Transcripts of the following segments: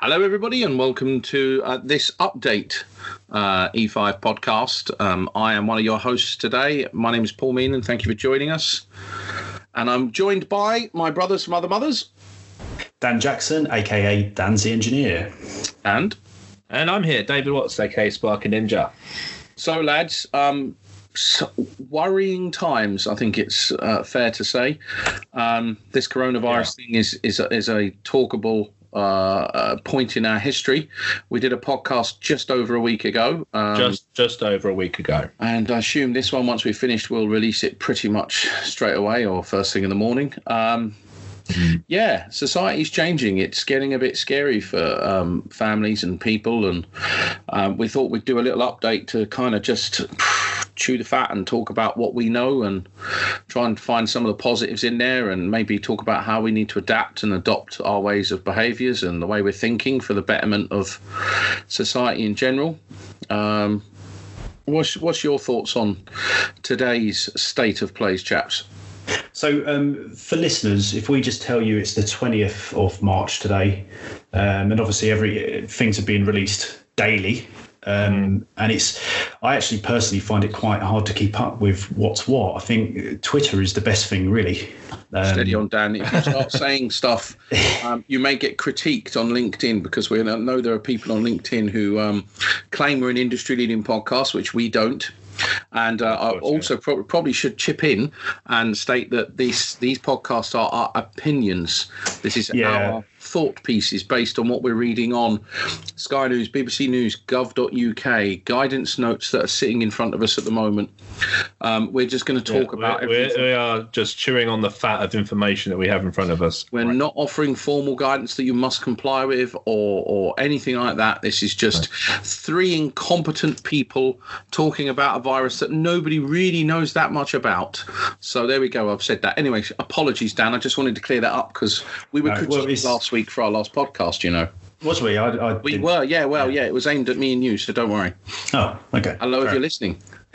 Hello, everybody, and welcome to uh, this update uh, E5 podcast. Um, I am one of your hosts today. My name is Paul Mean, and thank you for joining us. And I'm joined by my brothers from other mothers. Dan Jackson, aka Dan's the Engineer. And And I'm here, David Watts, aka Sparky Ninja. so, lads, um, so worrying times. I think it's uh, fair to say. Um, this coronavirus thing is is a, is a talkable uh, uh, point in our history. We did a podcast just over a week ago. Um, Just just over a week ago. and I assume this one, once we've finished, we'll release it pretty much straight away or first thing in the morning. Um, yeah, society's changing. It's getting a bit scary for um, families and people, and um, we thought we'd do a little update to kind of just chew the fat and talk about what we know and try and find some of the positives in there, and maybe talk about how we need to adapt and adopt our ways of behaviours and the way we're thinking for the betterment of society in general. Um, what's what's your thoughts on today's state of plays, chaps? So, um, for listeners, if we just tell you it's the 20th of March today, um, and obviously every things are being released daily, um, and it's I actually personally find it quite hard to keep up with what's what. I think Twitter is the best thing, really. Um, Steady on, Dan. If you start saying stuff, um, you may get critiqued on LinkedIn because we know there are people on LinkedIn who um, claim we're an industry leading podcast, which we don't. And uh, I also pro- probably should chip in and state that these these podcasts are our opinions. This is Yeah. our thought pieces based on what we're reading on Sky News, BBC News, gov.uk, guidance notes that are sitting in front of us at the moment. Um, we're just going to talk Yeah, about we're, we're, everything. we are just chewing on the fat of information that we have in front of us. We're not offering formal guidance that you must comply with or, or anything like that. This is just three incompetent people talking about a virus that nobody really knows that much about. So there we go. I've said that. Anyway, apologies, Dan. I just wanted to clear that up because we were No, well, critiqued it's- last week for our last podcast, you know. was we? I, I We didn't- were, yeah, well, yeah, it was aimed at me and you, so don't worry. Oh, okay. Hello, if you're listening.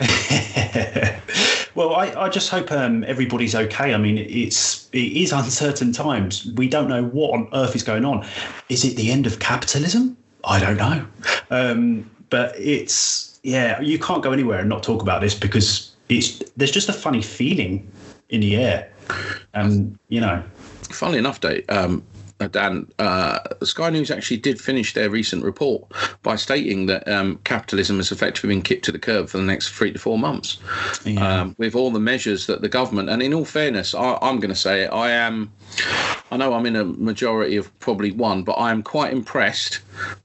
well, I, I just hope um, everybody's okay. I mean, it's it is uncertain times. We don't know what on earth is going on. Is it the end of capitalism? I don't know. Um, but it's yeah, you can't go anywhere and not talk about this because it's there's just a funny feeling in the air, and you know, Funnily enough, Dave, um, Dan, uh, Sky News actually did finish their recent report by stating that um, capitalism has effectively been kicked to the curb for the next three to four months. Yeah. Um, with all the measures that the government, and in all fairness, I, I'm going to say it, I am, I know I'm in a majority of probably one, but I am quite impressed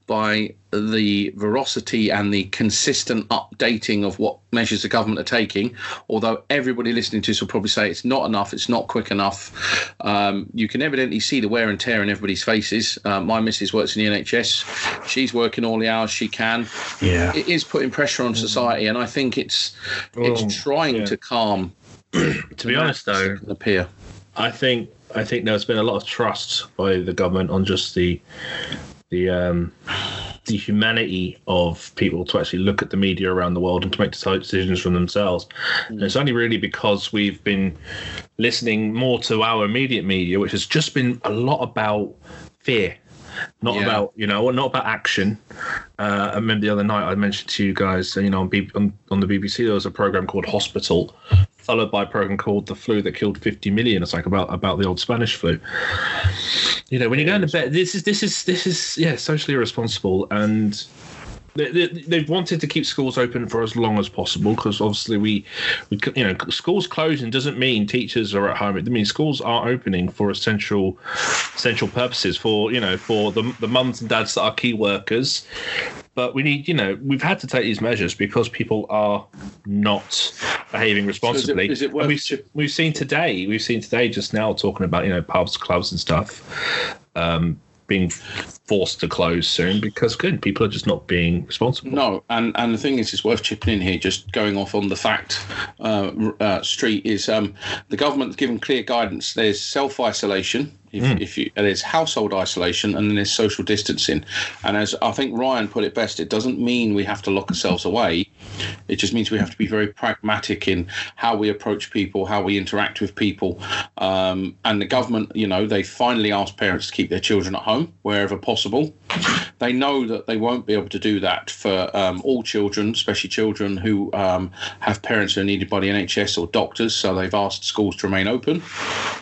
by the veracity and the consistent updating of what measures the government are taking. Although everybody listening to this will probably say it's not enough, it's not quick enough. Um, you can evidently see the wear and tear in everybody's faces. Uh, my missus works in the NHS; she's working all the hours she can. yeah. It is putting pressure on society, and I think it's it's trying yeah. to calm. To be honest, though, the peer. I think I think there's been a lot of trust by the government on just the the um, the humanity of people to actually look at the media around the world and to make decisions from themselves. And it's only really because we've been listening more to our immediate media, which has just been a lot about fear. Not Yeah. about you know, not about action. Uh, I remember the other night I mentioned to you guys, you know, on, B- on, on the BBC there was a program called Hospital, followed by a program called The Flu that killed 50 million. It's like about about the old Spanish flu. You know, when you're going to bed, this is this is this is yeah, socially irresponsible, and they, they, they've wanted to keep schools open for as long as possible because obviously we, we, you know, schools closing doesn't mean teachers are at home. It means schools are opening for essential, essential purposes for you know for the the mums and dads that are key workers. But we need, you know, we've had to take these measures because people are not behaving responsibly. is it worth we've, chip- we've seen today, we've seen today just now talking about you know pubs, clubs, and stuff. Um, being forced to close soon because good people are just not being responsible. No, and and the thing is, it's worth chipping in here. Just going off on the fact uh, uh, street is um, the government's given clear guidance. There's self isolation. If, mm. if you there's household isolation and then there's social distancing, and as I think Ryan put it best, it doesn't mean we have to lock ourselves away. It just means we have to be very pragmatic in how we approach people, how we interact with people, um, and the government. You know, they finally asked parents to keep their children at home wherever possible. They know that they won't be able to do that for um, all children, especially children who um, have parents who are needed by the NHS or doctors. So they've asked schools to remain open.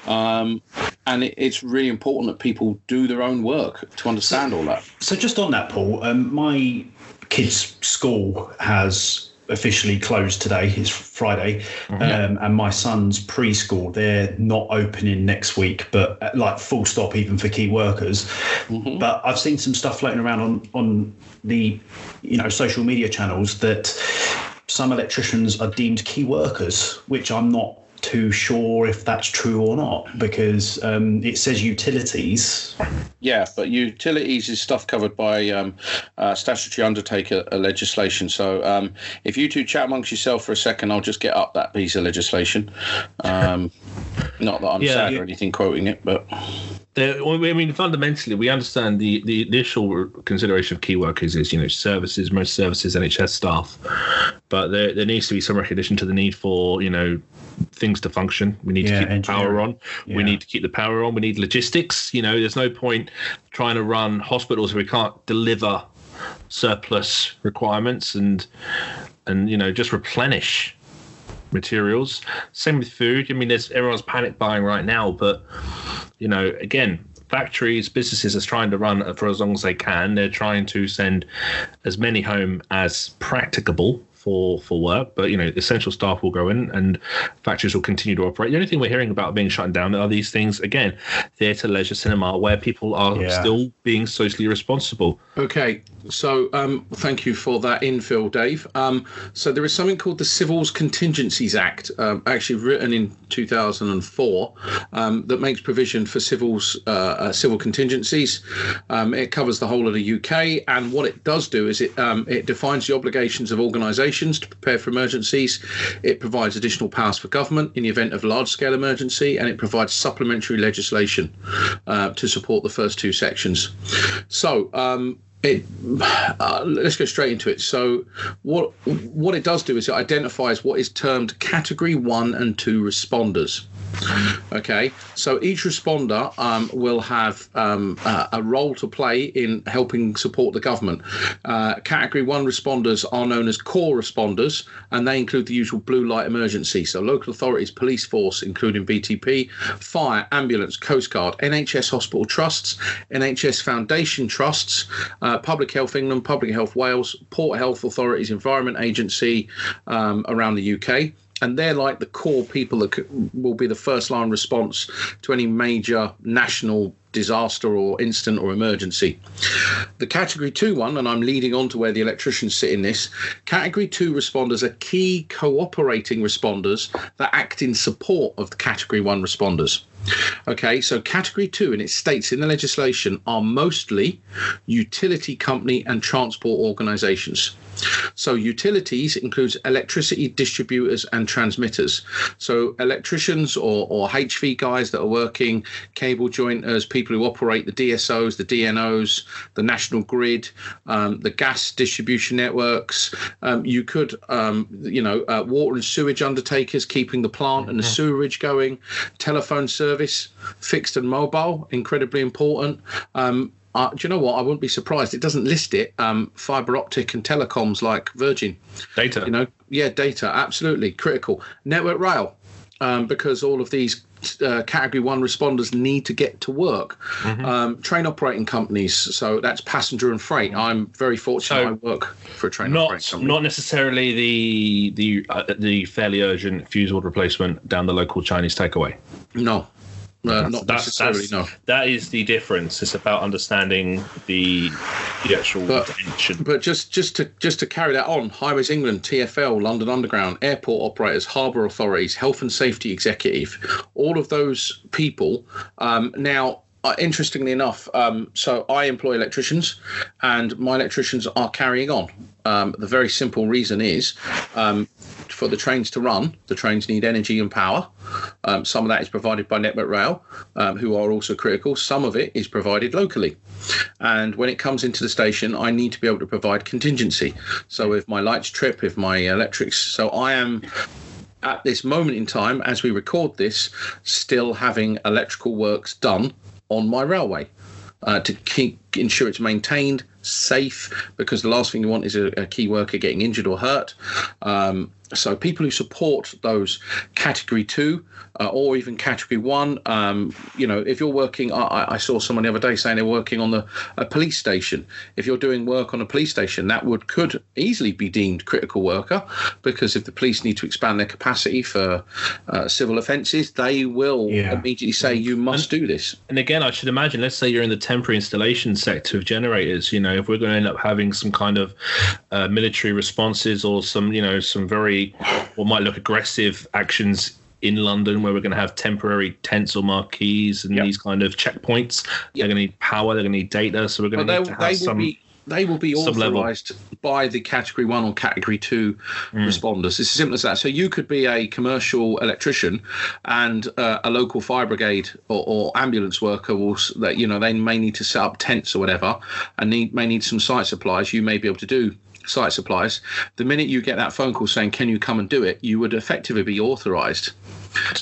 Um, and it, it's really important that people do their own work to understand all that. So, just on that, Paul, um, my kids' school has officially closed today. It's Friday, mm-hmm. um, and my son's preschool they're not opening next week, but uh, like full stop even for key workers. Mm-hmm. But I've seen some stuff floating around on on the you know social media channels that some electricians are deemed key workers, which I'm not too sure if that's true or not because um, it says utilities. Yeah, but utilities is stuff covered by um, uh, statutory undertaker uh, legislation. So um, if you two chat amongst yourself for a second, I'll just get up that piece of legislation. Um, not that I'm yeah, sad yeah. or anything quoting it, but. I mean, fundamentally, we understand the, the initial consideration of key workers is, you know, services, most services, NHS staff. But there, there needs to be some recognition to the need for, you know, things to function. We need yeah, to keep the power on. Yeah. We need to keep the power on. We need logistics. You know, there's no point trying to run hospitals if we can't deliver surplus requirements and and you know just replenish materials. Same with food. I mean, there's everyone's panic buying right now, but you know, again, factories, businesses are trying to run for as long as they can. They're trying to send as many home as practicable for for work, but you know, essential staff will go in and factories will continue to operate. The only thing we're hearing about being shut down are these things again, theatre, leisure, cinema, where people are yeah. still being socially responsible. Okay, so um, thank you for that infill, Dave. Um, so there is something called the Civils Contingencies Act, um, actually written in 2004, um, that makes provision for civils uh, uh, civil contingencies. Um, it covers the whole of the UK, and what it does do is it um, it defines the obligations of organisations to prepare for emergencies. It provides additional powers for government in the event of large-scale emergency, and it provides supplementary legislation uh, to support the first two sections. So it uh, let's go straight into it so what what it does do is it identifies what is termed category 1 and 2 responders Okay, so each responder um, will have um, uh, a role to play in helping support the government. Uh, category one responders are known as core responders, and they include the usual blue light emergency. So local authorities, police force, including BTP, fire, ambulance, Coast Guard, NHS hospital trusts, NHS foundation trusts, uh, Public Health England, Public Health Wales, Port Health Authorities, Environment Agency um, around the UK and they're like the core people that will be the first line response to any major national disaster or incident or emergency. The category two one, and I'm leading on to where the electricians sit in this, category two responders are key cooperating responders that act in support of the category one responders. Okay, so category two, and it states in the legislation, are mostly utility company and transport organisations. So utilities includes electricity distributors and transmitters. So electricians or, or HV guys that are working, cable jointers, people who operate the DSOs, the DNOs, the national grid, um, the gas distribution networks. Um, you could, um, you know, uh, water and sewage undertakers keeping the plant and the mm-hmm. sewerage going, telephone service, fixed and mobile, incredibly important. Um, uh, do you know what? I wouldn't be surprised. It doesn't list it. Um, fiber optic and telecoms like Virgin. Data. You know, yeah, data. Absolutely critical. Network rail, um, because all of these uh, category one responders need to get to work. Mm-hmm. Um, train operating companies, so that's passenger and freight. I'm very fortunate. So I work for a train not, operating company. Not necessarily the the uh, the fairly urgent fuse board replacement down the local Chinese takeaway. No, uh, not that's, necessarily, that's, no. That is the difference. It's about understanding the the actual but, But just just to just to carry that on, Highways England, TFL, London Underground, airport operators, harbour authorities, health and safety executive, all of those people um, now uh, interestingly enough, um, so I employ electricians, and my electricians are carrying on. Um, the very simple reason is um, for the trains to run, the trains need energy and power. Um, some of that is provided by Network Rail, um, who are also critical. Some of it is provided locally. And when it comes into the station, I need to be able to provide contingency. So if my lights trip, if my electrics, so I am at this moment in time, as we record this, still having electrical works done on my railway uh, to keep ensure it's maintained safe because the last thing you want is a, a key worker getting injured or hurt. Um, so people who support those category two uh, or even category one, um, you know, if you're working, I, I, saw someone the other day saying they're working on the a police station. If you're doing work on a police station, that would could easily be deemed critical worker because if the police need to expand their capacity for uh, civil offences, they will yeah. immediately say you must and, do this. And again, I should imagine, let's say you're in the temporary installation sector of generators. You know, if we're going to end up having some kind of uh, military responses or some, you know, some very what might look aggressive actions in London where we're going to have temporary tents or marquees and yep. these kind of checkpoints. Yep. They're going to need power, they're going to need data. So we're going to need to have some. Be, they will be authorized by the category one or category two mm. responders. It's as simple as that. So you could be a commercial electrician, and uh, a local fire brigade or, or, ambulance worker will that you know they may need to set up tents or whatever, and need may need some site supplies. You may be able to do site supplies, the minute you get that phone call saying, "Can you come and do it?" you would effectively be authorised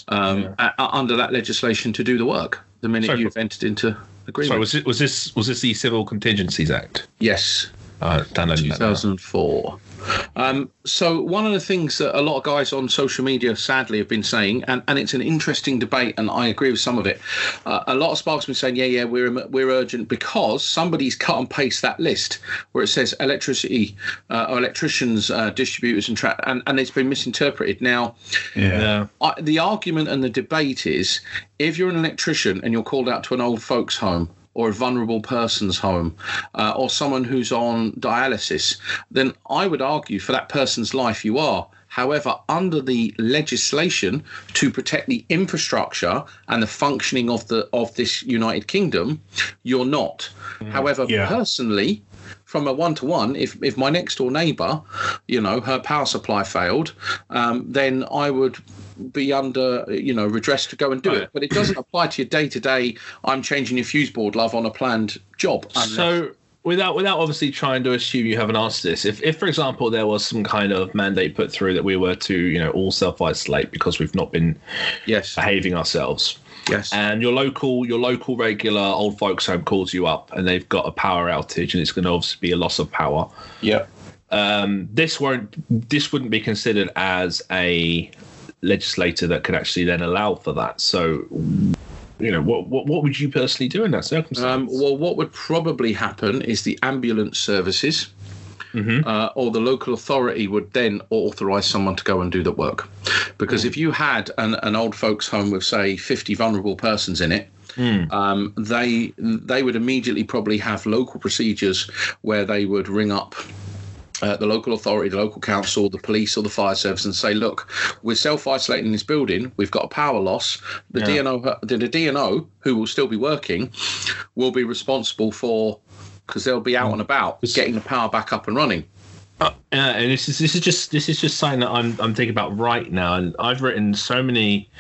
um, yeah. under that legislation to do the work. The minute Sorry, you've entered into agreement. So was it was this was this the Civil Contingencies Act? Yes. Uh, 2004. Um, so one of the things that a lot of guys on social media sadly have been saying, and, and it's an interesting debate, and I agree with some of it. Uh, a lot of sparks have been saying, yeah, yeah, we're we're urgent because somebody's cut and paste that list where it says electricity, uh, or electricians, uh, distributors, and, tra- and and it's been misinterpreted. Now, yeah, I, the argument and the debate is if you're an electrician and you're called out to an old folks' home or a vulnerable person's home uh, or someone who's on dialysis, then I would argue for that person's life you are. However, under the legislation to protect the infrastructure and the functioning of the of this United Kingdom, you're not. Mm, However, yeah. personally, from a one to one, if if my next door neighbour, you know, her power supply failed, um, then I would be under you know redress to go and do right. it but it doesn't apply to your day to day i'm changing your fuse board love on a planned job so without without obviously trying to assume you haven't asked this if if for example there was some kind of mandate put through that we were to you know all self isolate because we've not been yes behaving ourselves Yes. And your local your local regular old folks home calls you up and they've got a power outage and it's going to obviously be a loss of power. Yeah. Um, this won't this wouldn't be considered as a legislator that could actually then allow for that. So, you know, what what, what would you personally do in that circumstance? Um, well, what would probably happen is the ambulance services. Mm-hmm. Uh, or the local authority would then authorize someone to go and do the work. Because mm. if you had an, an old folks' home with, say, 50 vulnerable persons in it, Mm. Um, they they would immediately probably have local procedures where they would ring up uh, the local authority, the local council, the police, or the fire service, and say, "Look, we're self-isolating this building. We've got a power loss. The yeah. DNO, the, the DNO, who will still be working, will be responsible for because they'll be out and about getting the power back up and running." Uh, and this is this is just this is just something that I'm I'm thinking about right now, and I've written so many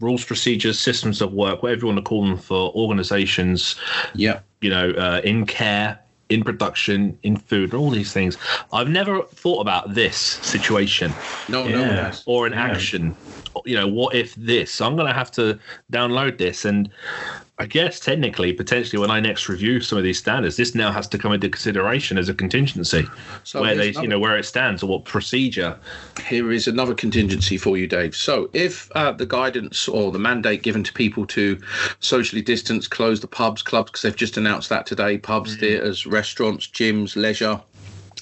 rules, procedures, systems of work, whatever you want to call them, for organisations. Yeah, you know, uh, in care, in production, in food, all these things. I've never thought about this situation. No, yeah. no one has. Or an yeah. action. You know, what if this? So I'm going to have to download this. And I guess technically, potentially, when I next review some of these standards, this now has to come into consideration as a contingency, so where they, another, you know, where it stands or what procedure. Here is another contingency for you, Dave. So, if uh, the guidance or the mandate given to people to socially distance, close the pubs, clubs, because they've just announced that today, pubs, mm-hmm. theatres, restaurants, gyms, leisure.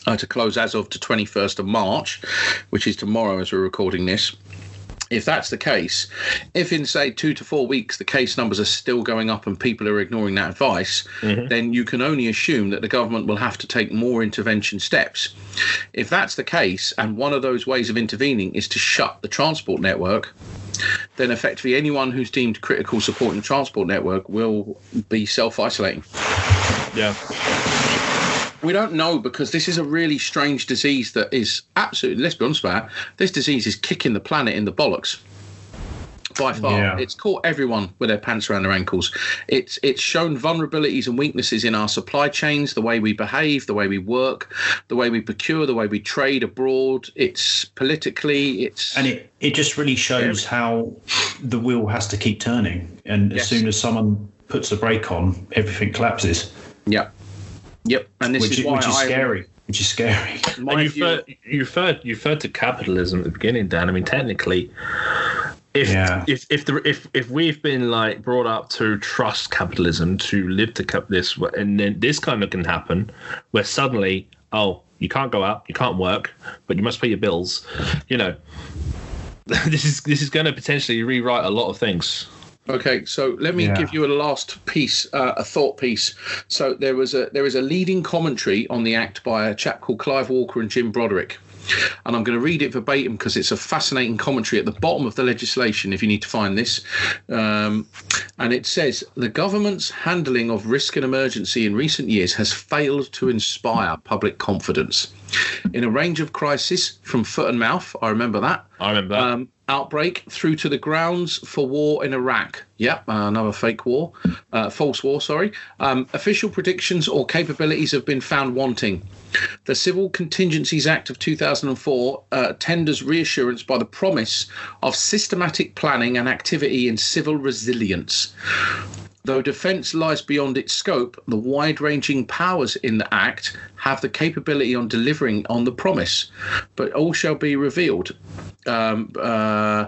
Uh, to close as of the 21st of March, which is tomorrow as we're recording this if that's the case, if in say two to four weeks the case numbers are still going up and people are ignoring that advice, mm-hmm. then you can only assume that the government will have to take more intervention steps. If that's the case, and one of those ways of intervening is to shut the transport network, then effectively anyone who's deemed critical support in the transport network will be self isolating. Yeah. We don't know because this is a really strange disease that is absolutely, let's be honest about it, this disease is kicking the planet in the bollocks by far. Yeah. It's caught everyone with their pants around their ankles. It's it's shown vulnerabilities and weaknesses in our supply chains, the way we behave, the way we work, the way we procure, the way we trade abroad. It's politically, it's and it, it just really shows how the wheel has to keep turning and as Yes. soon as someone puts the brake on everything collapses yeah, yep. And this which is is, why which is I, scary which is scary and you view- referred, you referred you referred to capitalism at the beginning, Dan. I mean, technically, if Yeah. if if the if if we've been like brought up to trust capitalism, to live to cap this, and then this kind of can happen, where suddenly, oh, you can't go out, you can't work, but you must pay your bills. You know, this is this is going to potentially rewrite a lot of things. Okay, so let me Yeah. give you a last piece, uh, a thought piece. So there was a there is a leading commentary on the act by a chap called Clive Walker and Jim Broderick. And I'm going to read it verbatim because it's a fascinating commentary at the bottom of the legislation, if you need to find this. Um, and it says the government's handling of risk and emergency in recent years has failed to inspire public confidence. In a range of crises from foot and mouth, I remember that, I remember that. um, outbreak through to the grounds for war in Iraq. Yep, uh, another fake war, uh, false war, sorry. Um, official predictions or capabilities have been found wanting. The Civil Contingencies Act of 2004 uh, tenders reassurance by the promise of systematic planning and activity in civil resilience. Though defence lies beyond its scope, the wide ranging powers in the Act have the capability on delivering on the promise, but all shall be revealed. Um, uh,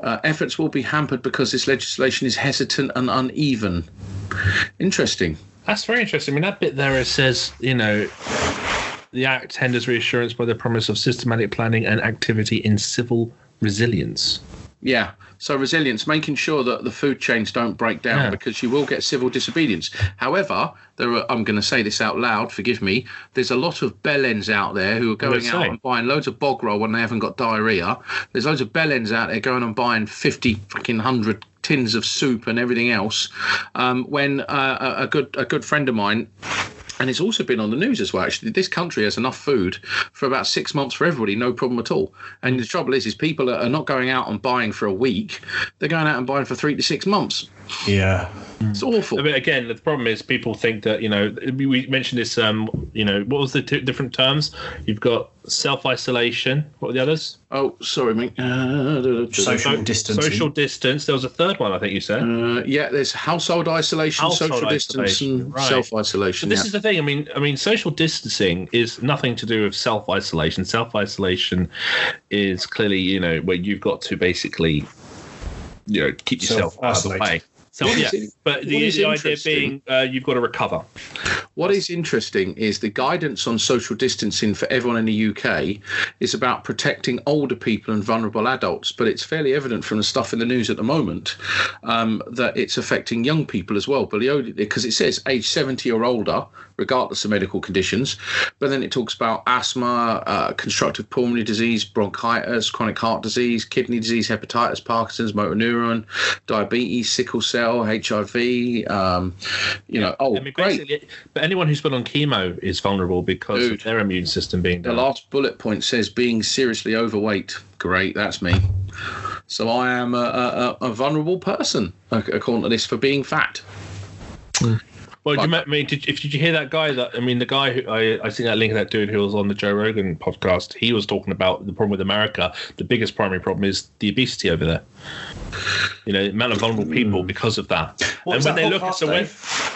uh, efforts will be hampered because this legislation is hesitant and uneven. Interesting. That's very interesting. I mean, that bit there it says, you know, the act tenders reassurance by the promise of systematic planning and activity in civil resilience. Yeah. So resilience, making sure that the food chains don't break down Yeah. because you will get civil disobedience. However, there are, I'm going to say this out loud. Forgive me. There's a lot of bellends out there who are going out and buying loads of bog roll when they haven't got diarrhea. There's loads of bellends out there going and buying 50 fucking hundred tins of soup and everything else. Um, when uh, a, a good a good friend of mine and it's also been on the news as well. Actually, this country has enough food for about six months for everybody, no problem at all. And the trouble is, is people are not going out and buying for a week; they're going out and buying for three to six months. Yeah It's awful. I mean, again, the problem is people think that, you know, we- we mentioned this, um, you know, what was the two different terms? You've got self isolation. What were the others? Oh, sorry, mate. Uh, social So- distancing Social distance. There was a third one, I think you said. Uh, yeah, there's household isolation, Household social distance, isolation, and right. self isolation. But this is the thing. I mean, I mean, social distancing is nothing to do with self isolation. Self isolation is clearly, you know, where you've got to basically, you know, keep yourself out of the way. So yeah, but the, the idea being uh, you've got to recover. What is interesting is the guidance on social distancing for everyone in the UK is about protecting older people and vulnerable adults, but it's fairly evident from the stuff in the news at the moment um, that it's affecting young people as well. But because it says age 70 or older, regardless of medical conditions, but then it talks about asthma, uh, constructive pulmonary disease, bronchitis, chronic heart disease, kidney disease, hepatitis, Parkinson's, motor neuron, diabetes, sickle cell, HIV. Um, you know, oh, I mean, great. but anyone who's been on chemo is vulnerable because Dude. of their immune system being down. The last bullet point says being seriously overweight. Great, that's me. So I am a, a, a- vulnerable person, according to this, for being fat. Well, do you, I mean, did, if did you hear that guy? That I mean, the guy who I I seen that link of that dude who was on the Joe Rogan podcast. He was talking about the problem with America. The biggest primary problem is the obesity over there. You know, amount of vulnerable people because of that. What and when that they look at so when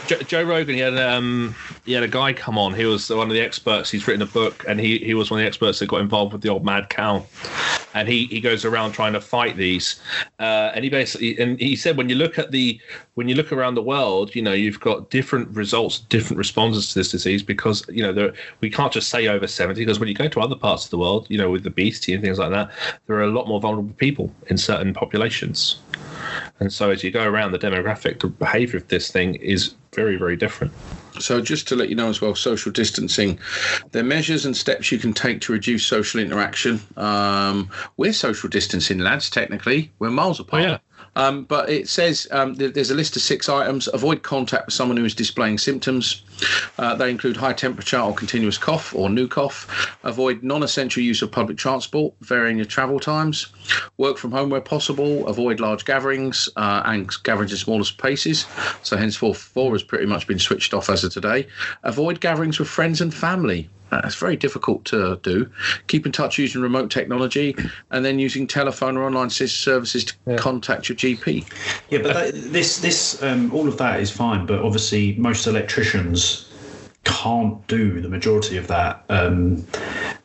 Joe, Joe Rogan, he had um he had a guy come on. He was one of the experts. He's written a book, and he he was one of the experts that got involved with the old mad cow. And he, he goes around trying to fight these, uh, and he basically and he said when you look at the when you look around the world, you know you've got different results, different responses to this disease because you know there, we can't just say over seventy because when you go to other parts of the world, you know with obesity and things like that, there are a lot more vulnerable people in certain populations. And so as you go around the demographic, the behavior of this thing is very, very different. So, just to let you know as well, social distancing, there are measures and steps you can take to reduce social interaction. Um, we're social distancing, lads, technically. We're miles apart. Oh, yeah. Um, but it says um, th- there's a list of six items. Avoid contact with someone who is displaying symptoms. Uh, they include high temperature or continuous cough or new cough. Avoid non essential use of public transport, varying your travel times. Work from home where possible. Avoid large gatherings uh, and gatherings in smaller spaces. So, henceforth, four has pretty much been switched off as of today. Avoid gatherings with friends and family. That's very difficult to do. Keep in touch using remote technology and then using telephone or online sys- services to contact your GP. Yeah, but that, this this um, all of that is fine, but obviously most electricians can't do the majority of that um,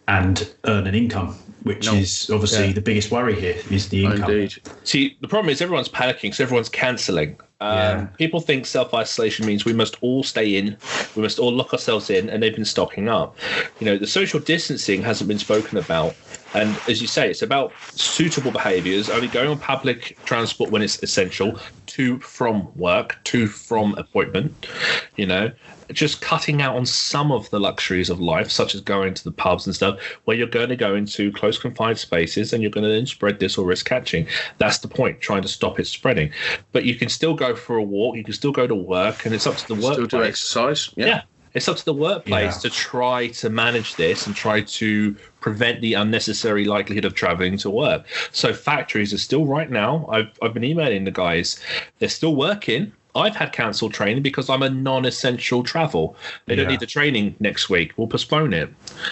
and earn an income, which No. is obviously Yeah. the biggest worry here is the income. Indeed. See, the problem is everyone's panicking, so everyone's cancelling. Um, Yeah. People think self isolation means we must all stay in, we must all lock ourselves in, and they've been stocking up. You know, the social distancing hasn't been spoken about. And as you say, it's about suitable behaviours, only going on public transport when it's essential, to from work, to from appointment, you know, just cutting out on some of the luxuries of life, such as going to the pubs and stuff, where you're going to go into close confined spaces and you're going to then spread this or risk catching. That's the point, trying to stop it spreading. But you can still go for a walk, you can still go to work, and it's up to the work. Still do exercise. Yeah. Yeah. It's up to the workplace Yeah. to try to manage this and try to prevent the unnecessary likelihood of traveling to work. So factories are still right now. I've I've been emailing the guys. They're still working. I've had cancelled training because I'm a non-essential travel. They don't Yeah. need the training next week. We'll postpone it,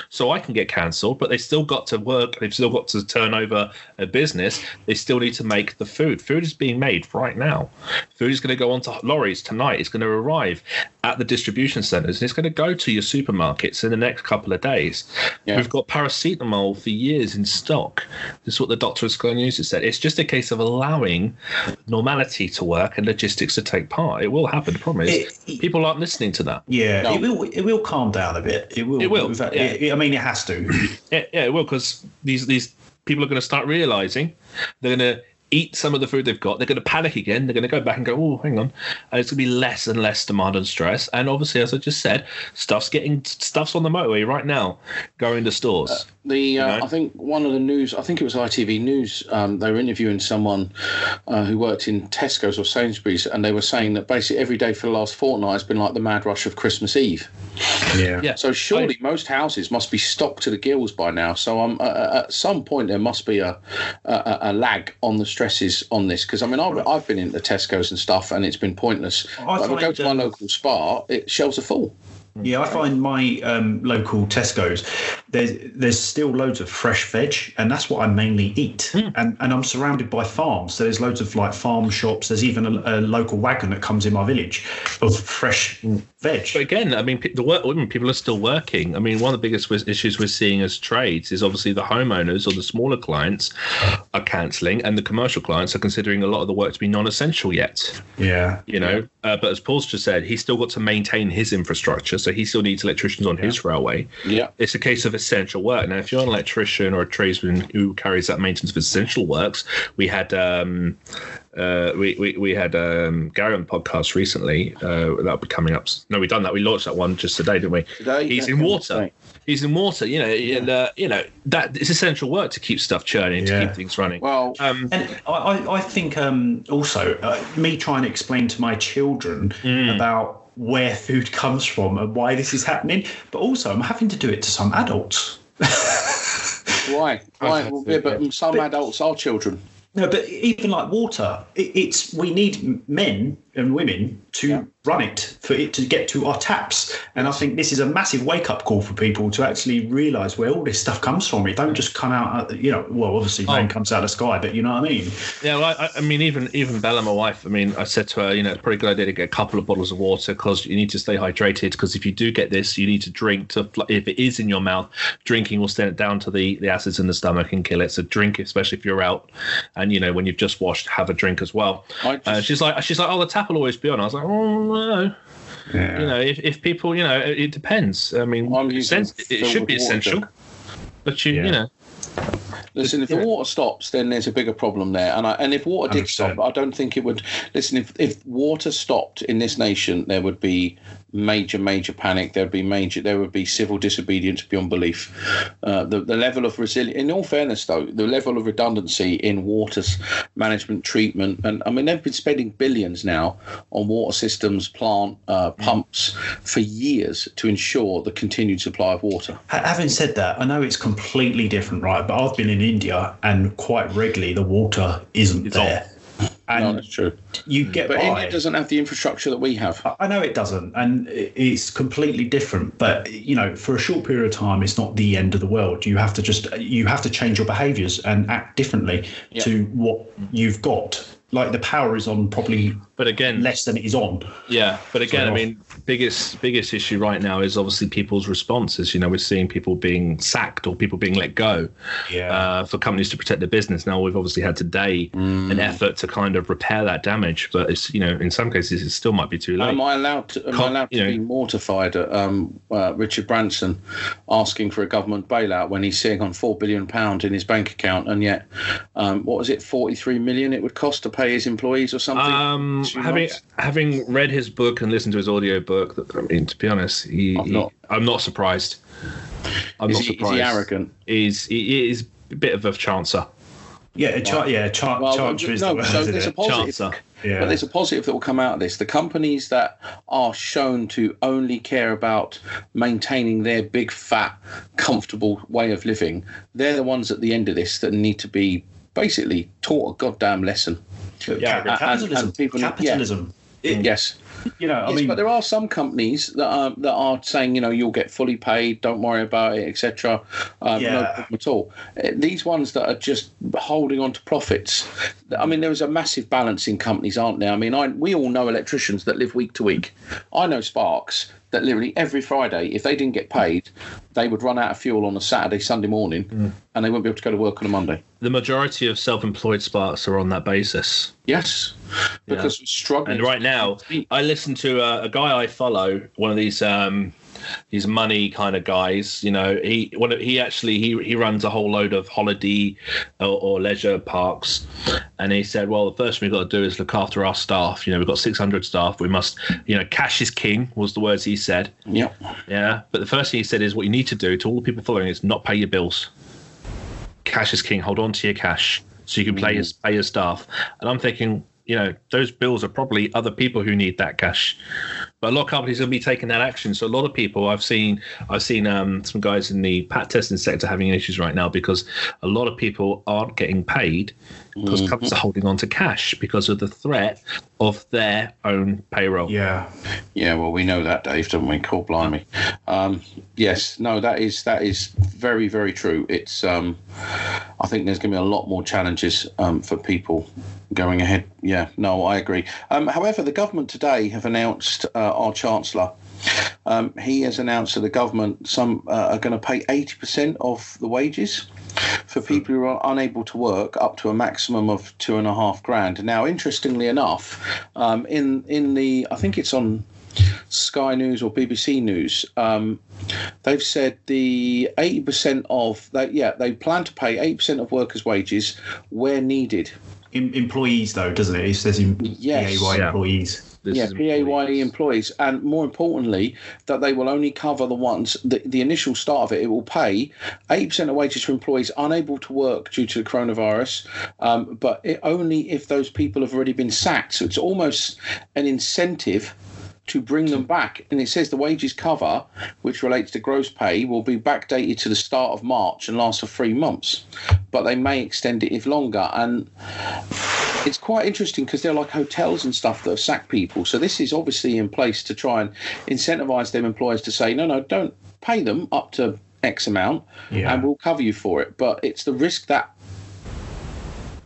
so I can get cancelled. But they still got to work. They've still got to turn over a business. They still need to make the food. Food is being made right now. Food is going to go onto lorries tonight. It's going to arrive at the distribution centres and it's going to go to your supermarkets in the next couple of days. Yeah. We've got paracetamol for years in stock. This is what the doctor at Sky News has said. It's just a case of allowing normality to work and logistics to take part. It will happen. The problem is It- people aren't listening to that. Yeah, No. it will. It will calm down a bit. It will. It will, fact, yeah. it- I mean, it has to. Yeah, yeah, it will because these these people are going to start realizing they're going to eat some of the food they've got. They're going to panic again. They're going to go back and go, oh, hang on, and it's going to be less and less demand and stress. And obviously, as I just said, stuff's getting stuff's on the motorway right now, going to stores. The uh, know? I think one of the news, I think it was ITV News. Um, they were interviewing someone uh, who worked in Tesco's or Sainsbury's, and they were saying that basically every day for the last fortnight has been like the mad rush of Christmas Eve. Yeah. yeah, So surely most houses must be stocked to the gills by now. So um, uh, at some point there must be a a, a lag on the stresses on this because I mean I've, I've been into Tesco's and stuff and it's been pointless. I Like, I go to my local Spar, it shelves are full. Yeah, I find my um, local Tesco's there's there's still loads of fresh veg, and that's what I mainly eat. And and I'm surrounded by farms, so there's loads of like farm shops. There's even a, a local wagon that comes in my village of fresh veg. But again, I mean, the work women people are still working. I mean, one of the biggest issues we're seeing as trades is obviously the homeowners or the smaller clients are cancelling, and the commercial clients are considering a lot of the work to be non-essential yet. Yeah, You know, uh, but as Paul's just said, he's still got to maintain his infrastructure, so he still needs electricians on his railway. Yeah. It's a case of essential work. Now, if you're an electrician or a tradesman who carries that maintenance of essential works, we had um, uh, we, we we had um, Gary on the podcast recently. Uh, that'll be coming up. No, we've done that. We launched that one just today, didn't we? Today, He's in water. today. He's in water. You know, and uh, you know that it's essential work to keep stuff churning, to keep things running. Well, um, and I, I, I think um, also uh, me trying to explain to my children about where food comes from and why this is happening, but also I'm having to do it to some adults. why? Why? Well, yeah, but But- some adults are children. No, but even like water, it, it's we need men and women to Yeah. run it for it to get to our taps. And I think this is a massive wake up call for people to actually realise where all this stuff comes from. It don't just come out, uh, you know. Well, obviously rain Oh. comes out of the sky, but you know what I mean. Yeah, well, I, I mean, even even Bella, my wife. I mean, I said to her, you know, it's probably a good idea to get a couple of bottles of water because you need to stay hydrated. Because if you do get this, you need to drink to. If it is in your mouth, drinking will send it down to the the acids in the stomach and kill it. So drink, especially if you're out, and you know when you've just washed, have a drink as well. I Uh, she's like, she's like, oh, the tap will always be on. I was like, oh no. Yeah. You know, if, if people, you know, it, it depends. I mean, I'm sense, it should be filtered water. essential, but you, Yeah. you know, Listen, if the water stops, then there's a bigger problem there. And I, and if water did 100%. stop, I don't think it would. Listen, if if water stopped in this nation, there would be major, major panic. There'd be major. There would be civil disobedience beyond belief. Uh, the the level of resilience. In all fairness, though, the level of redundancy in water management, treatment, and I mean they've been spending billions now on water systems, plant uh, pumps for years to ensure the continued supply of water. Having said that, I know it's completely different, right? But I've been in India, and quite regularly the water isn't It's there. And no, that's true. you mm. get But by. India doesn't have the infrastructure that we have. I know it doesn't, and it's completely different. But you know, for a short period of time, it's not the end of the world. You have to just you have to change your behaviours and act differently Yeah. to what mm. you've got. Like the power is on probably But again, less than it is on. Yeah, but again, I mean, biggest biggest issue right now is obviously people's responses. You know, we're seeing people being sacked or people being let go Yeah. uh, for companies to protect their business. Now we've obviously had today an effort to kind of repair that damage, but it's you know in some cases it still might be too late. Am I allowed to? Am I allowed to you know- be mortified at um, uh, Richard Branson asking for a government bailout when he's sitting on four billion pound in his bank account, and yet, um, what was it, forty three million it would cost to pay his employees or something? Um, having months? having read his book and listened to his audio book, I mean, to be honest, he, I've he- not. I'm not surprised. I'm is, not he, is surprised. he arrogant? He's he is a bit of a chancer. yeah, a cha- yeah, cha- Well, chancer is no, the word, so isn't there's a positive. Chancer. Yeah. But there's a positive that will come out of this. The companies that are shown to only care about maintaining their big, fat, comfortable way of living, they're the ones at the end of this that need to be basically taught a goddamn lesson. Yeah, and- capitalism. and people- yeah. It- Yes. you know, I yes, mean, but there are some companies that are that are saying, you know, you'll get fully paid, don't worry about it, etc. Um, No Yeah. problem at all. Uh, These ones that are just holding on to profits. I mean, there is a massive balance in companies, aren't there? I mean, I, we all know electricians that live week to week. I know Sparks that literally every Friday, if they didn't get paid, they would run out of fuel on a Saturday, Sunday morning, Mm. and they wouldn't be able to go to work on a Monday. The majority of self-employed sparks are on that basis. Yes, because we're struggling. And right now, I listen to a, a guy I follow, one of these um, these money kind of guys. You know, he one he actually he he runs a whole load of holiday or, or leisure parks, and he said, well, the first thing we've got to do is look after our staff. You know, we've got 600 staff. We must, you know, cash is king was the words he said. yeah. Yeah, but the first thing he said is what you need to do to all the people following is not pay your bills. Cash is king. Hold on to your cash so you can play your, pay your staff. And I'm thinking, you know, those bills are probably other people who need that cash. But a lot of companies will be taking that action. So a lot of people I've seen, I've seen um, some guys in the pat testing sector having issues right now because a lot of people aren't getting paid because companies are holding on to cash because of the threat of their own payroll. yeah, Yeah, well, we know that, Dave, don't we? Call blimey. Um, yes, no, that is that is very, very true. It's, um, I think there's going to be a lot more challenges um, for people going ahead. Yeah, no, I agree. Um, however, the government today have announced uh, our chancellor. Um, he has announced that the government some uh, are going to pay 80% of the wages for people who are unable to work up to a maximum of two and a half grand. Now, interestingly enough, um, in in the I think it's on Sky News or BBC News, um, they've said the 80% of that. Yeah, they plan to pay 80% of workers' wages where needed. em- employees though, doesn't it? It says em- Yes. PAY Yeah. This yeah, PAYE employees. employees, and more importantly, that they will only cover the ones the, the initial start of it. It will pay eight percent of wages for employees unable to work due to the coronavirus, um, but it, only if those people have already been sacked. So it's almost an incentive to bring them back. And it says the wages cover, which relates to gross pay, will be backdated to the start of March and last for three months, but they may extend it if longer. And it's quite interesting because they're like hotels and stuff that have sacked people. So this is obviously in place to try and incentivize them employers to say, no, no, don't pay them up to X amount, Yeah. and we'll cover you for it. But it's the risk that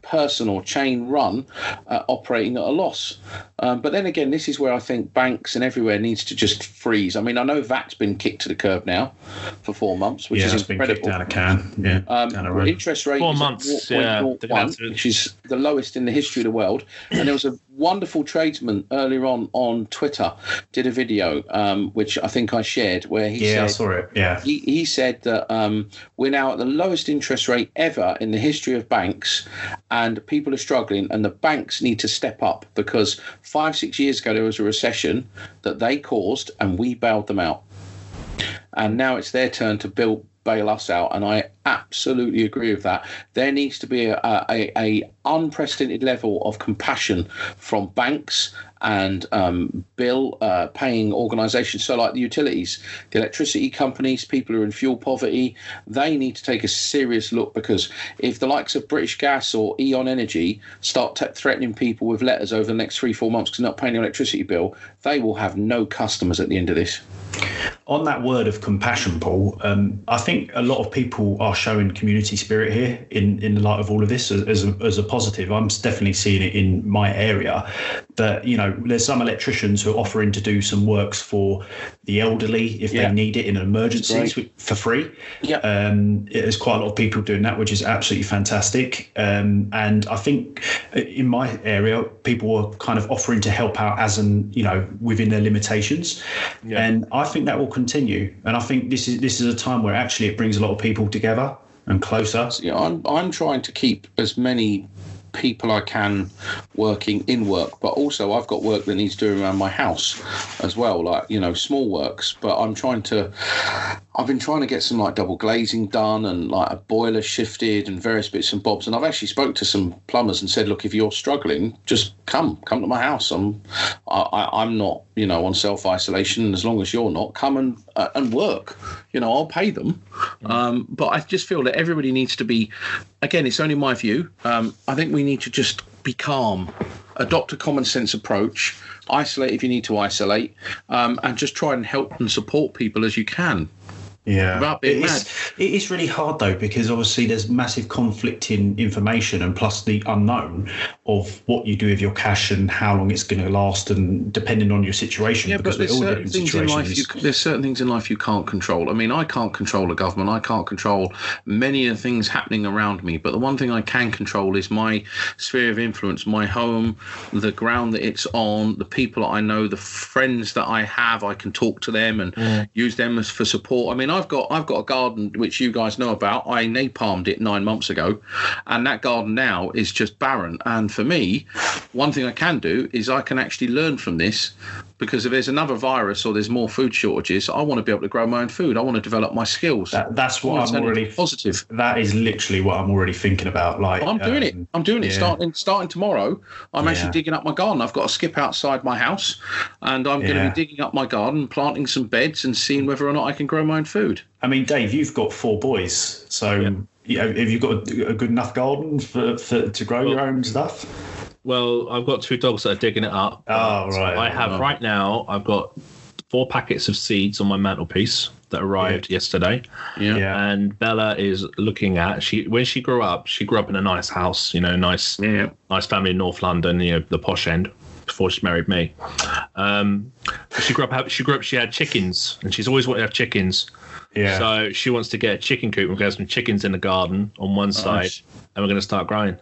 person or chain run uh, operating at a loss. Um, but then again, this is where I think banks and everywhere needs to just freeze. I mean, I know VAT's been kicked to the curb now for four months, which yeah, is it's been kicked incredible. down a can. Yeah, Um, down a interest rate Four is at months, yeah. 0.01, They've had to- which is the lowest in the history of the world. And there was a wonderful tradesman earlier on on Twitter did a video um, which I think I shared where he yeah, I said saw it. Yeah, he, he said that um, we're now at the lowest interest rate ever in the history of banks, and people are struggling, and the banks need to step up because five, six years ago there was a recession that they caused, and we bailed them out. And now it's their turn to build bail us out, and I absolutely agree with that. There needs to be a, a, a unprecedented level of compassion from banks and um, bill uh, paying organisations. So, like the utilities, the electricity companies, people who are in fuel poverty, they need to take a serious look because if the likes of British Gas or E.ON Energy start t- threatening people with letters over the next three, four months because they're not paying the electricity bill, they will have no customers at the end of this. On that word of compassion, Paul, um, I think a lot of people are showing community spirit here in, in the light of all of this as, as, a, as a positive. I'm definitely seeing it in my area that, you know, there's some electricians who are offering to do some works for the elderly if Yeah. they need it in an emergency Great. for free. Yeah. Um, there's quite a lot of people doing that, which is absolutely fantastic. Um, and I think in my area, people are kind of offering to help out as an, you know, within their limitations. Yeah. And I think that will continue. And I think this is this is a time where actually it brings a lot of people together and closer. know, I'm I'm trying to keep as many people I can working in work, but also I've got work that needs doing around my house as well, like you know small works. But I'm trying to, I've been trying to get some like double glazing done and like a boiler shifted and various bits and bobs. And I've actually spoke to some plumbers and said, look, if you're struggling, just come, come to my house. I'm, I, I'm not, you know, on self isolation. As long as you're not, come and uh, and work. You know, I'll pay them. Um, but I just feel that everybody needs to be. Again, it's only my view. Um, I think we need to just be calm, adopt a common sense approach, isolate if you need to isolate, um, and just try and help and support people as you can. Yeah, Without it is, it is really hard though because obviously there's massive conflicting information and plus the unknown of what you do with your cash and how long it's going to last and depending on your situation. Yeah, because but there's certain things in life. You, there's certain things in life you can't control. I mean, I can't control the government. I can't control many of the things happening around me. But the one thing I can control is my sphere of influence, my home, the ground that it's on, the people I know, the friends that I have. I can talk to them and mm. use them as for support. I mean, I've got I've got a garden which you guys know about. I napalmed it nine months ago, and that garden now is just barren. And for me, one thing I can do is I can actually learn from this because if there's another virus or there's more food shortages, I want to be able to grow my own food. I want to develop my skills. That, that's what I'm already. positive. That is literally what I'm already thinking about. Like I'm doing it. um, I'm doing it. yeah. Starting starting tomorrow, I'm Yeah. actually digging up my garden. I've got a skip outside my house, and I'm going to be digging up my garden, planting some beds, and seeing whether or not I can grow my own food. I mean, Dave, you've got four boys, so Yeah. you know, have you got a, good enough garden for, for to grow your own stuff? Well, I've got two dogs that are digging it up. Oh, right. I have Oh. right now. I've got four packets of seeds on my mantelpiece that arrived yesterday, Yeah. Yeah. and Bella is looking at. She when she grew up, she grew up in a nice house. You know, nice Yeah. nice family in North London. You know, the posh end. Before she married me, um, she grew up. She grew up. She had chickens, and she's always wanted to have chickens. Yeah. So she wants to get a chicken coop. and We're going to have some chickens in the garden on one side, Nice. and we're going to start growing.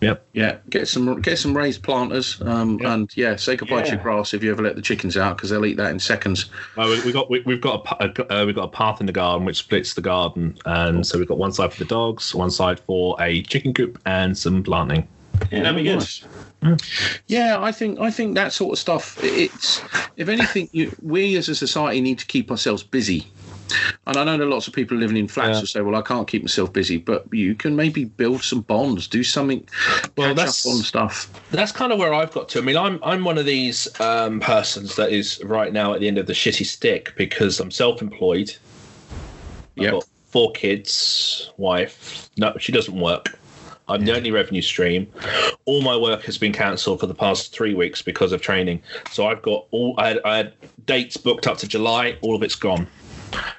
Yep. Yeah, get some get some raised planters, um, Yeah. and yeah, say goodbye to your grass if you ever let the chickens out because they'll eat that in seconds. Well, we, we got we, we've got a, a uh, we've got a path in the garden which splits the garden, and so we've got one side for the dogs, one side for a chicken coop, and some planting. yeah, that'd be good. Yeah, I think I think that sort of stuff. It's if anything, you, we as a society need to keep ourselves busy. And I know that lots of people living in flats Yeah. will say, "Well, I can't keep myself busy," but you can maybe build some bonds, do something, Well, catch that's- up on stuff. That's kind of where I've got to. I mean, I'm I'm one of these um, persons that is right now at the end of the shitty stick because I'm self-employed. I've got four kids, wife. No, she doesn't work. I'm the only revenue stream. All my work has been cancelled for the past three weeks because of training. So I've got all I had, I had dates booked up to July. All of it's gone.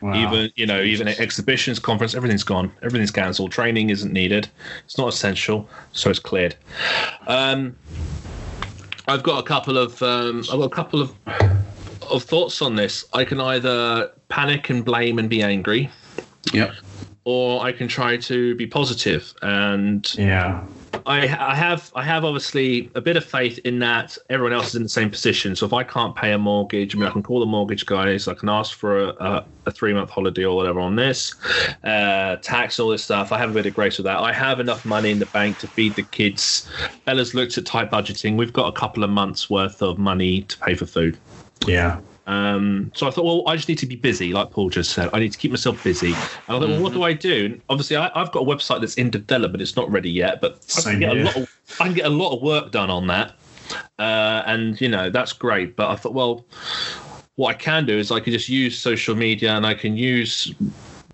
Wow. Even you know, even exhibitions, conference, everything's gone. Everything's cancelled. Training isn't needed. It's not essential, so it's cleared. Um, I've got a couple of um, I've got a couple of of thoughts on this. I can either panic and blame and be angry, Yep. or I can try to be positive and yeah. I, I have I have obviously a bit of faith in that everyone else is in the same position. So if I can't pay a mortgage, I mean I can call the mortgage guys, I can ask for a, a, a three month holiday or whatever on this, uh, tax all this stuff. I have a bit of grace with that. I have enough money in the bank to feed the kids. Bella's looked at tight budgeting. We've got a couple of months worth of money to pay for food. Yeah. Um, so I thought, well, I just need to be busy, like Paul just said. I need to keep myself busy. And I thought, well, what do I do? And obviously, I, have got a website that's in development; it's not ready yet, but I can, get a lot of, I can get a lot of work done on that, uh, and you know that's great. But I thought, well, what I can do is I can just use social media, and I can use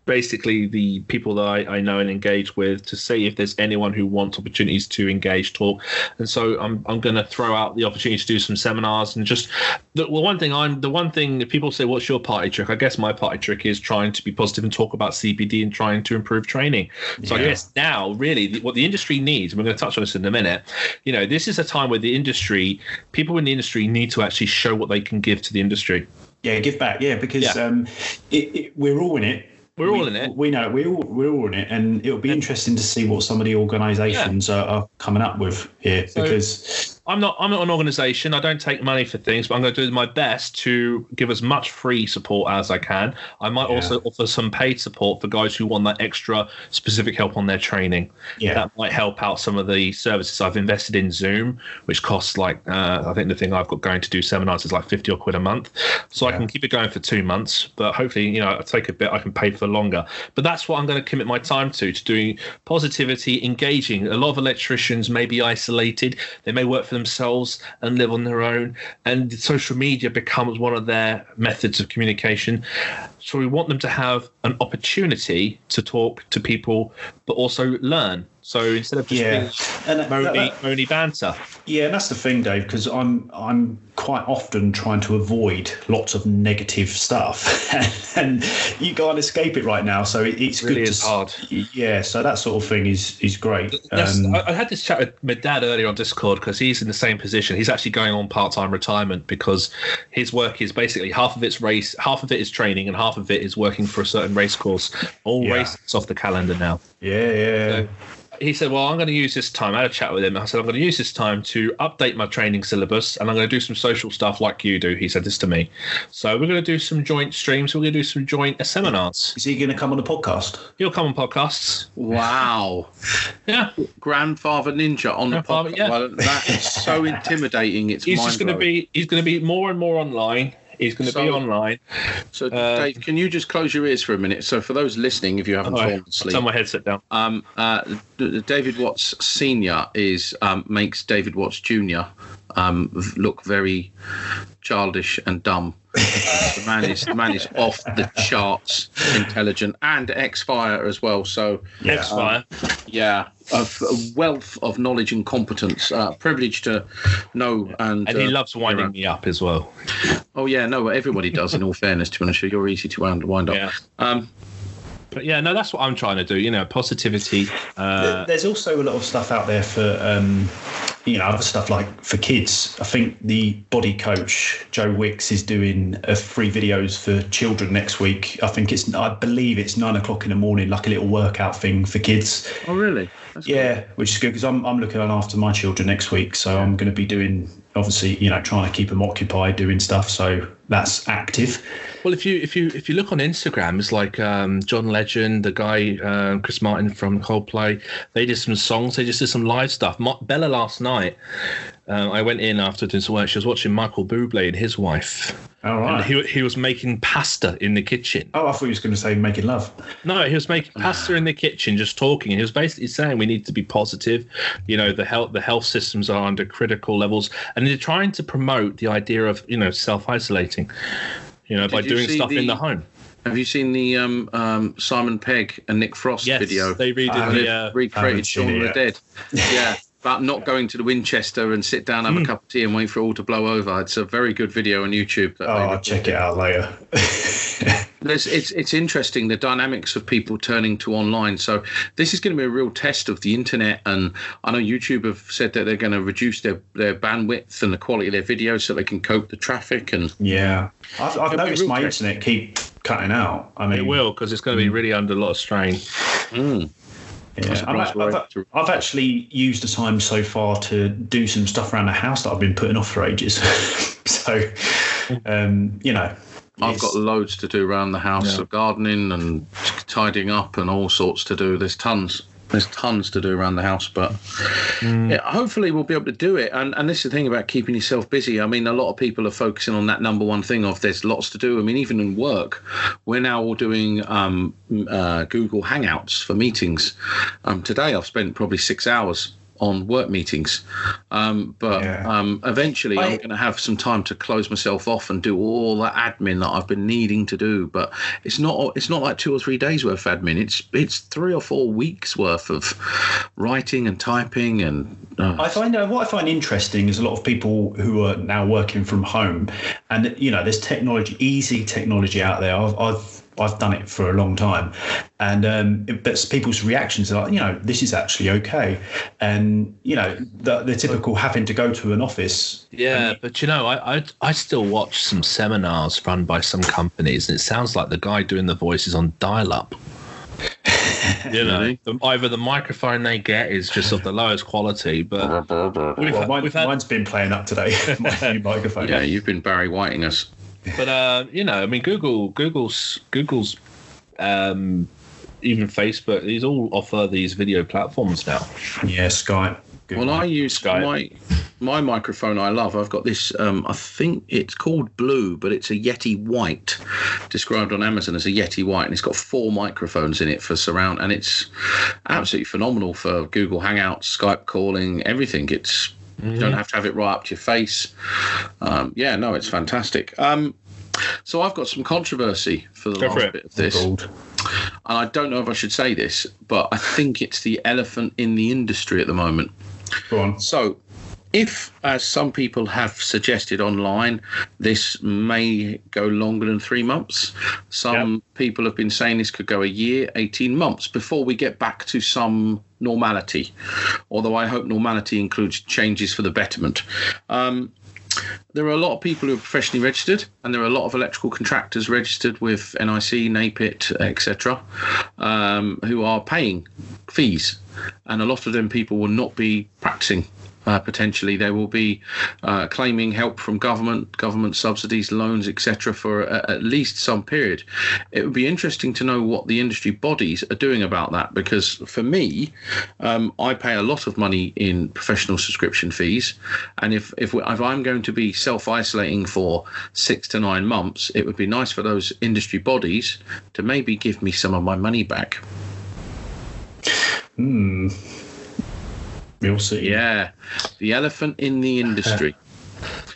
basically the people that I, I, know and engage with to see if there's anyone who wants opportunities to engage, talk. And so I'm, I'm going to throw out the opportunity to do some seminars and just the well, one thing I'm the one thing if people say, what's your party trick? I guess my party trick is trying to be positive and talk about CPD and trying to improve training. So yeah. I guess now really the, what the industry needs, and we're going to touch on this in a minute, you know, this is a time where the industry, people in the industry need to actually show what they can give to the industry. Yeah, give back. Yeah, because yeah. Um, it, it, we're all in it we're all in it. We know we're all we're all in it, and it'll be interesting to see what some of the organisations yeah. are, are, coming up with here so, because I'm not I'm not an organisation. I don't take money for things, but I'm going to do my best to give as much free support as I can. I might yeah. also offer some paid support for guys who want that extra specific help on their training. Yeah, that might help out some of the services I've invested in Zoom, which costs like uh, I think the thing I've got going to do seminars is like fifty or quid a month, so yeah. I can keep it going for two months. But hopefully, you know, I take a bit, I can pay for longer. But that's what I'm going to commit my time to to doing positivity, engaging. A lot of electricians may be isolated. They may work for themselves and live on their own. And social media becomes one of their methods of communication. So we want them to have an opportunity to talk to people, but also learn. So instead of just yeah. being and moany, that, moany banter. Yeah, and that's the thing, Dave, because I'm I'm quite often trying to avoid lots of negative stuff, and you can't escape it right now. So it, it's it really good. Is to, hard. Yeah, so that sort of thing is is great. Um, I, I, had this chat with my dad earlier on Discord because he's in the same position. He's actually going on part time retirement because his work is basically half of it's race, half of it is training, and half of it is working for a certain race course. All yeah. races off the calendar now. Yeah, yeah. So, he said, Well, I'm going to use this time. I had a chat with him. I said, I'm going to use this time to update my training syllabus and I'm going to do some social stuff like you do. He said this to me. So we're going to do some joint streams. We're going to do some joint seminars. Is he going to come on the podcast? He'll come on podcasts. Wow. yeah. Grandfather Ninja on Grandfather, the podcast. Yeah. Well, that is so intimidating. It's he's just going to be he's going to be more and more online. He's going to so, be online. So, uh, Dave, can you just close your ears for a minute? So, for those listening, if you haven't fallen asleep, turn my headset down. Um, uh, David Watts Senior is um, makes David Watts Junior um, look very childish and dumb. the man is the man is off the charts, intelligent and X Fire as well. So yeah, X Fire, um, yeah, a wealth of knowledge and competence. Uh, privileged to know and and he uh, loves winding me up as well. Oh yeah, no, everybody does. In all fairness, to be honest, you're easy to wind, wind up. Yeah. Um, but yeah, no, that's what I'm trying to do. You know, positivity. Uh, There's also a lot of stuff out there for um, you know other stuff like for kids. I think the body coach Joe Wicks is doing uh, a free videos for children next week. I think it's I believe it's nine o'clock in the morning, like a little workout thing for kids. Oh really? That's yeah, cool. which is good because I'm I'm looking after my children next week, so I'm going to be doing obviously you know trying to keep them occupied doing stuff. So that's active. Well, if you if you if you look on Instagram, it's like um, John Legend, the guy uh, Chris Martin from Coldplay. They did some songs. They just did some live stuff. Bella last night. Uh, I went in after doing some work. She was watching Michael Bublé and his wife. All right. And he, he was making pasta in the kitchen. Oh, I thought he was going to say making love. No, he was making pasta in the kitchen, just talking. And he was basically saying we need to be positive. You know, the health the health systems are under critical levels, and they're trying to promote the idea of you know self isolating you know, Did by you doing stuff the, in the home. Have you seen the um, um, Simon Pegg and Nick Frost yes, video? They redid the uh, recreated Shaun of the Dead. Yeah. about not going to the Winchester and sit down, have mm. a hmm. cup of tea, and wait for it all to blow over. It's a very good video on YouTube. oh, I'll check it out later. There's, it's it's interesting the dynamics of people turning to online. So this is going to be a real test of the internet. And I know YouTube have said that they're going to reduce their, their bandwidth and the quality of their videos so they can cope the traffic. And yeah, I've, I've noticed my internet keep cutting out. I mean, it will because it's going to be hmm. really under a lot of strain. Mm. Yeah, I've, to- I've actually used the time so far to do some stuff around the house that I've been putting off for ages. so, um, you know, I've it's- got loads to do around the house, Yeah. of gardening and tidying up and all sorts to do. There's tons. There's tons to do around the house, but yeah, hopefully we'll be able to do it. And and this is the thing about keeping yourself busy. I mean, a lot of people are focusing on that number one thing of there's lots to do. I mean, even in work, we're now all doing um, uh, Google Hangouts for meetings. Um, today, I've spent probably six hours on work meetings, um, but Yeah. um, eventually I, I- am going to have some time to close myself off and do all that admin that I've been needing to do. But it's not it's not like two or three days worth of admin. It's it's three or four weeks worth of writing and typing and. Uh, I find uh, what I find interesting is a lot of people who are now working from home, and you know, there's technology, easy technology out there. I've I've, I've done it for a long time, and um, it- but people's reactions are like, you know, this is actually okay, and you know, the, the typical having to go to an office. Yeah, but you know, I, I I still watch some seminars run by some companies, and it sounds like the guy doing the voice is on dial-up. you know, Really? the, either the microphone they get is just of the lowest quality, but we've, Well, had- mine, we've had, mine's been playing up today. my new microphone. yeah, you've been Barry Whiting us. But uh, you know, I mean, Google, Google's, Google's, um, even Facebook, these all offer these video platforms now. yeah, Skype. Good Well, one. I use Skype. my my microphone. I love. I've got this. Um, I think it's called Blue, but it's a Yeti White, described on Amazon as a Yeti White, and it's got four microphones in it for surround, and it's absolutely phenomenal for Google Hangouts, Skype calling, everything. It's you don't have to have it right up to your face. Um, yeah, no, it's fantastic. Um, so I've got some controversy for the Go last it. bit of this Gold. and I don't know if I should say this, but I think it's the elephant in the industry at the moment. Go on. So, if, as some people have suggested online, this may go longer than three months, some people have been saying this could go a year, 18 months before we get back to some normality. Although I hope normality includes changes for the betterment. Um, there are a lot of people who are professionally registered, and there are a lot of electrical contractors registered with NIC, NAPIT, etc., um, who are paying fees, and a lot of them people will not be practicing. Uh, potentially, they will be uh, claiming help from government, government subsidies, loans, etc., for a, at least some period. It would be interesting to know what the industry bodies are doing about that, because for me, um, I pay a lot of money in professional subscription fees, and if if, if I'm going to be self isolating for six to nine months, it would be nice for those industry bodies to maybe give me some of my money back. Hmm. We'll see. Yeah, the elephant in the industry.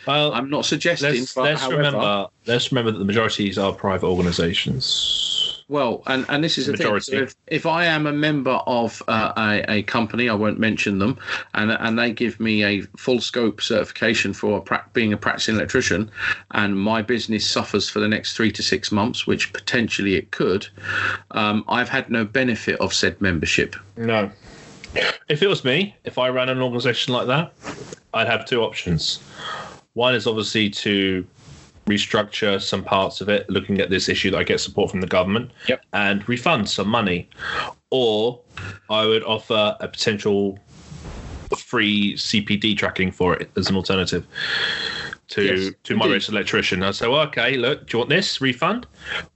Well, I'm not suggesting, let's, but let's however, remember, let's remember that the majorities are private organisations. Well, and, and this is the Majority. thing. So if, if I am a member of uh, a, a company, I won't mention them, and and they give me a full scope certification for a pra- being a practicing electrician, and my business suffers for the next three to six months, which potentially it could, um, I've had no benefit of said membership. No. If it was me, if I ran an organisation like that, I'd have two options. One is obviously to restructure some parts of it, looking at this issue that I get support from the government, Yep. and refund some money. Or I would offer a potential free CPD tracking for it as an alternative to Yes, to my registered electrician. I say, well, okay, look, do you want this refund,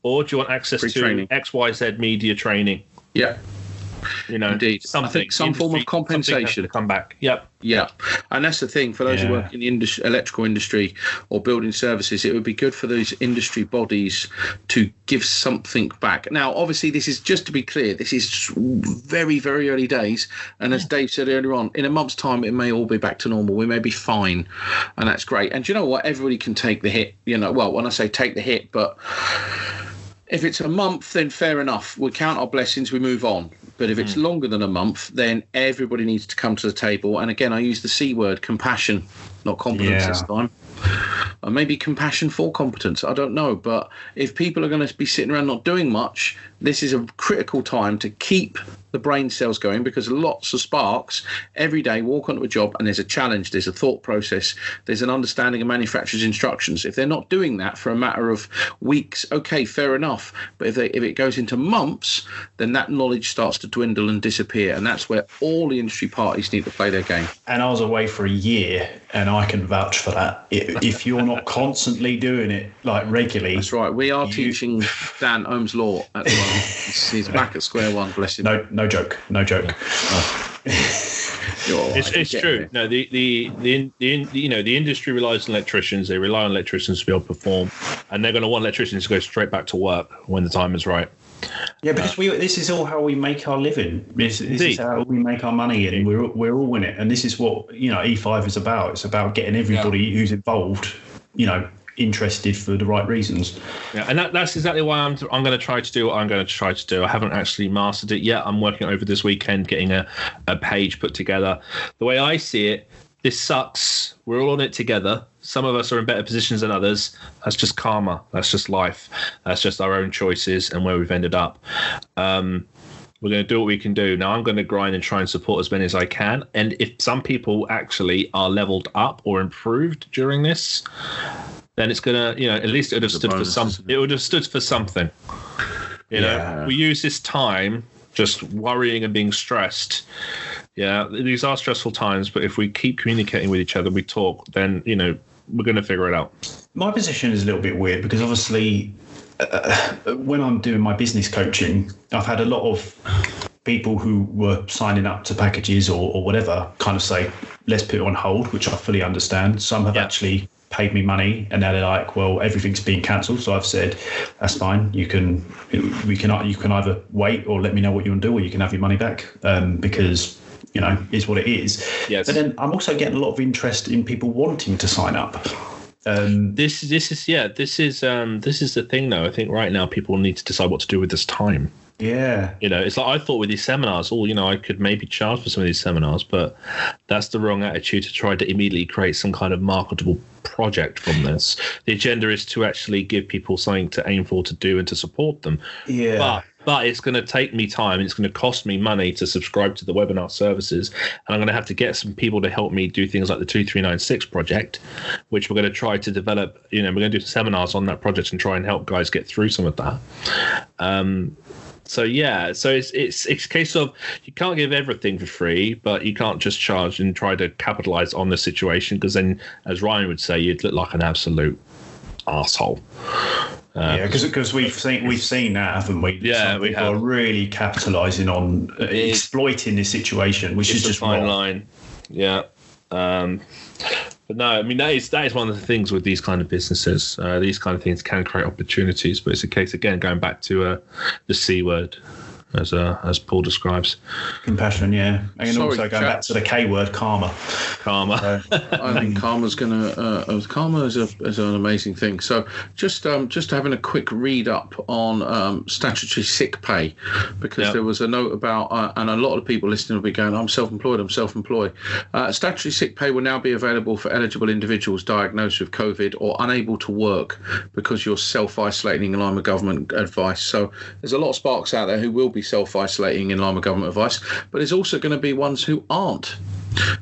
or do you want access Free to training. X Y Z media training? Yeah, You know, Indeed. I think some form of Industry- something has compensation. to come back. Yep. Yeah, and that's the thing for those who work in the indus- electrical industry or building services. It would be good for those industry bodies to give something back. Now, obviously, this is just to be clear. This is very, very early days, and as Dave said earlier on, in a month's time, it may all be back to normal. We may be fine, and that's great. And you know what? Everybody can take the hit. You know, well, when I say take the hit, but if it's a month, then fair enough. We count our blessings, we move on. But if it's hmm. longer than a month, then everybody needs to come to the table. And again, I use the C word, compassion, not competence Yeah. this time. Or maybe compassion for competence. I don't know. But if people are going to be sitting around not doing much, this is a critical time to keep the brain cells going because lots of sparks every day walk onto a job and there's a challenge, there's a thought process, there's an understanding of manufacturer's instructions. If they're not doing that for a matter of weeks, okay, fair enough. But if they if it goes into months, then that knowledge starts to dwindle and disappear, and that's where all the industry parties need to play their game. And I was away for a year, and I can vouch for that. If you're not constantly doing it like regularly, that's right. We are you... teaching Dan Ohm's law at the moment. He's back at square one. Bless him. No, no joke. No joke. Oh. it's, it's true. No, the, the the the you know the industry relies on electricians. They rely on electricians to be able to perform, and they're going to want electricians to go straight back to work when the time is right. Yeah, because uh, we this is all how we make our living. This, this is how we make our money, and we're we're all in it. And this is what you know E5 is about. It's about getting everybody yeah. who's involved, you know, interested for the right reasons. Yeah, and that, that's exactly why I'm I'm going to try to do what I'm going to try to do. I haven't actually mastered it yet. I'm working over this weekend getting a, a page put together. The way I see it, this sucks. We're all on it together. Some of us are in better positions than others. That's just karma. That's just life. That's just our own choices and where we've ended up. Um, we're going to do what we can do. Now I'm going to grind and try and support as many as I can. And if some people actually are leveled up or improved during this, then it's gonna, you know, at least it would have stood for something. It would have stood for something. You yeah. know, we use this time just worrying and being stressed. Yeah, these are stressful times, but if we keep communicating with each other, we talk, then you know we're going to figure it out. My position is a little bit weird because obviously, uh, when I'm doing my business coaching, I've had a lot of people who were signing up to packages or, or whatever kind of say, let's put it on hold, which I fully understand. Some have yeah. actually paid me money and now they're like well everything's being cancelled so i've said that's fine. You can we can you can either wait or let me know what you want to do or you can have your money back um, because you know is what it is. Yes. but then i'm also getting a lot of interest in people wanting to sign up. Um, this this is yeah this is um, this is the thing though. I think right now people need to decide what to do with this time yeah. You know, it's like I thought with these seminars, oh, you know, I could maybe charge for some of these seminars, but that's the wrong attitude to try to immediately create some kind of marketable project from this. The agenda is to actually give people something to aim for, to do, and to support them. Yeah. But but it's going to take me time it's going to cost me money to subscribe to the webinar services and i'm going to have to get some people to help me do things like the 2396 project which we're going to try to develop you know we're going to do seminars on that project and try and help guys get through some of that um, so yeah, so it's it's it's a case of you can't give everything for free, but you can't just charge and try to capitalize on the situation because then, as Ryan would say, you'd look like an absolute asshole. Um, yeah, because we've seen we've seen that, haven't we? Yeah, Some we have. are really capitalising on uh, exploiting this situation, which is just fine wrong. line. Yeah. Um, but no, I mean that is that is one of the things with these kind of businesses. Uh, these kind of things can create opportunities, but it's a case again going back to uh, the c word as uh, as Paul describes. Compassion, yeah, and Sorry, also going back to the K word, karma. Karma. I think karma's going to uh, uh, karma is, a, is an amazing thing. So just um, just having a quick read up on um, statutory sick pay because yep. there was a note about uh, and a lot of people listening will be going, I'm self-employed, I'm self-employed. Uh, statutory sick pay will now be available for eligible individuals diagnosed with COVID or unable to work because you're self-isolating in line with government advice. So there's a lot of sparks out there who will be self isolating in line with government advice, but there's also going to be ones who aren't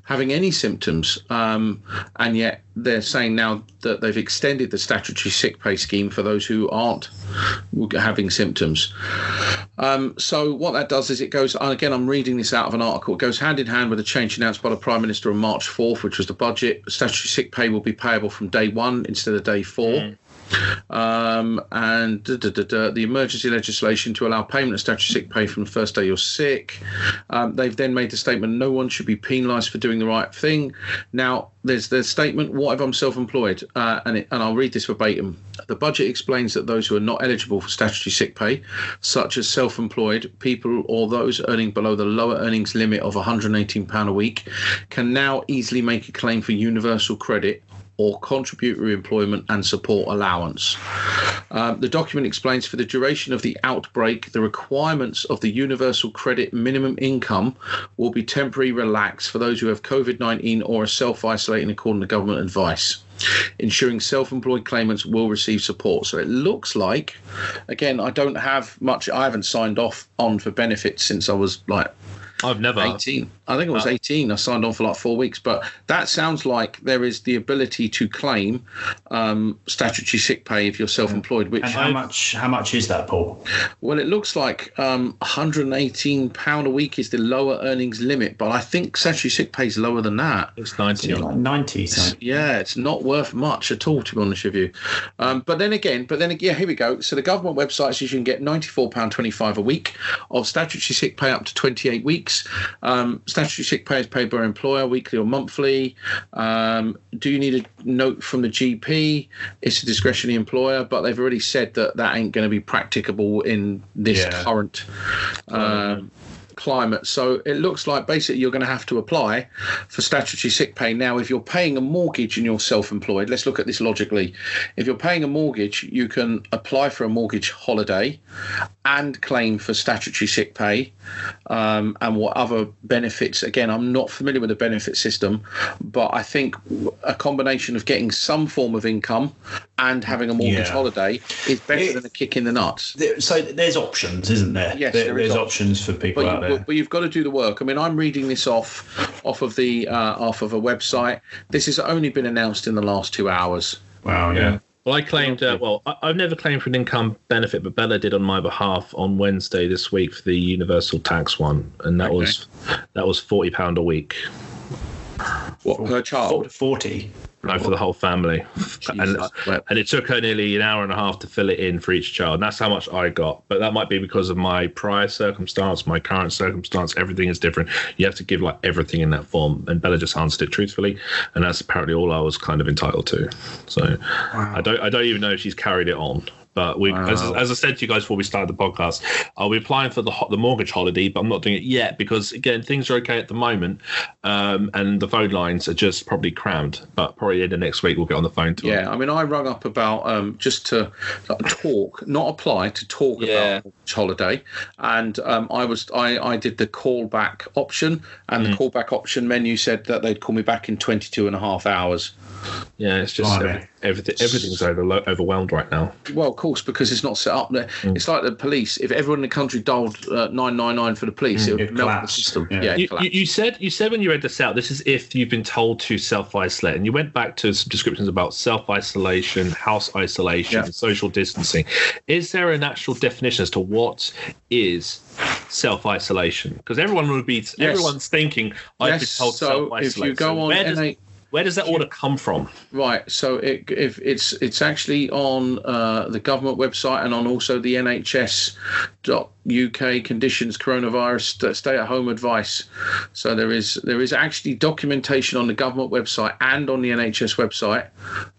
having any symptoms. Um, and yet they're saying now that they've extended the statutory sick pay scheme for those who aren't having symptoms. Um, so what that does is it goes, and again, I'm reading this out of an article, it goes hand in hand with a change announced by the Prime Minister on March 4th, which was the budget. Statutory sick pay will be payable from day one instead of day four. Mm. Um, and da, da, da, the emergency legislation to allow payment of statutory sick pay from the first day you're sick. Um, they've then made the statement no one should be penalised for doing the right thing. Now, there's the statement, what if I'm self employed? Uh, and, and I'll read this verbatim. The budget explains that those who are not eligible for statutory sick pay, such as self employed people or those earning below the lower earnings limit of £118 a week, can now easily make a claim for universal credit or contributory employment and support allowance. Um, the document explains for the duration of the outbreak, the requirements of the universal credit minimum income will be temporarily relaxed for those who have COVID 19 or are self isolating according to government advice. ensuring self-employed claimants will receive support. So it looks like, again, I don't have much. I haven't signed off on for benefits since I was like I've never. 18. I think it was 18. I signed on for like four weeks. But that sounds like there is the ability to claim um, statutory sick pay if you're self-employed. Which And how much? How much is that, Paul? well, it looks like um, 118 pound a week is the lower earnings limit, but I think statutory sick pay is lower than that. It's 90. Like ninety. So. Yeah, it's not worth much at all, to be honest with you. Um, but then again, but then yeah, here we go. So the government website says you can get £94.25 a week of statutory sick pay up to 28 weeks. Um, statutory sick pay is paid by employer weekly or monthly. Um, do you need a note from the GP? It's a discretionary employer, but they've already said that that ain't going to be practicable in this Yeah. current um, climate. So it looks like basically you're going to have to apply for statutory sick pay. Now, if you're paying a mortgage and you're self employed, let's look at this logically. If you're paying a mortgage, you can apply for a mortgage holiday and claim for statutory sick pay um, and what other benefits. Again, I'm not familiar with the benefit system, but I think a combination of getting some form of income and having a mortgage Yeah. holiday is better It- than a kick in the nuts. There- So there's options, isn't there? Yes, There- there is there's options. options for people but, out you, there. but, you've got to do the work. I mean, I'm reading this off off of the uh, off of a website. This has only been announced in the last two hours. Wow. Yeah. Well, I claimed. Uh, well, I, I've never claimed for an income benefit, but Bella did on my behalf on Wednesday this week for the universal tax one, and that Okay. was that was forty pound a week. What per child? Forty. No, for the whole family, and uh, and it took her nearly an hour and a half to fill it in for each child. And that's how much I got. But that might be because of my prior circumstance, my current circumstance. Everything is different. You have to give like everything in that form. And Bella just answered it truthfully, and that's apparently all I was kind of entitled to. So I don't I don't even know if she's carried it on. But we, as, Wow. as I said to you guys before we started the podcast, I'll be applying for the the mortgage holiday, but I'm not doing it yet because again things are okay at the moment, um, and the phone lines are just probably crammed. But probably the end of next week we'll get on the phone to yeah, I mean, I rung up about um, just to talk, not apply, to talk Yeah. about mortgage holiday, and um, I was I, I did the callback option, and the callback option menu said that they'd call me back in 22 and a half hours. Yeah, it's just. Every, everything. Everything's over, overwhelmed right now. Well, of course, because it's not set up there. It's like the police. If everyone in the country dialed uh, 999 for the police, it would It'd melt the collapse. system. Yeah. Yeah, You, you, you said you said when you read this out, this is if you've been told to self isolate, and you went back to some descriptions about self isolation, house isolation, Yeah. social distancing. Is there an actual definition as to what is self isolation? Because everyone would be everyone's thinking I've been told so self isolate. if you go on where does, NA where does that order come from? Right. So it, if it's it's actually on uh, the government website and on also the NHS.UK conditions coronavirus stay at home advice. So there is there is actually documentation on the government website and on the NHS website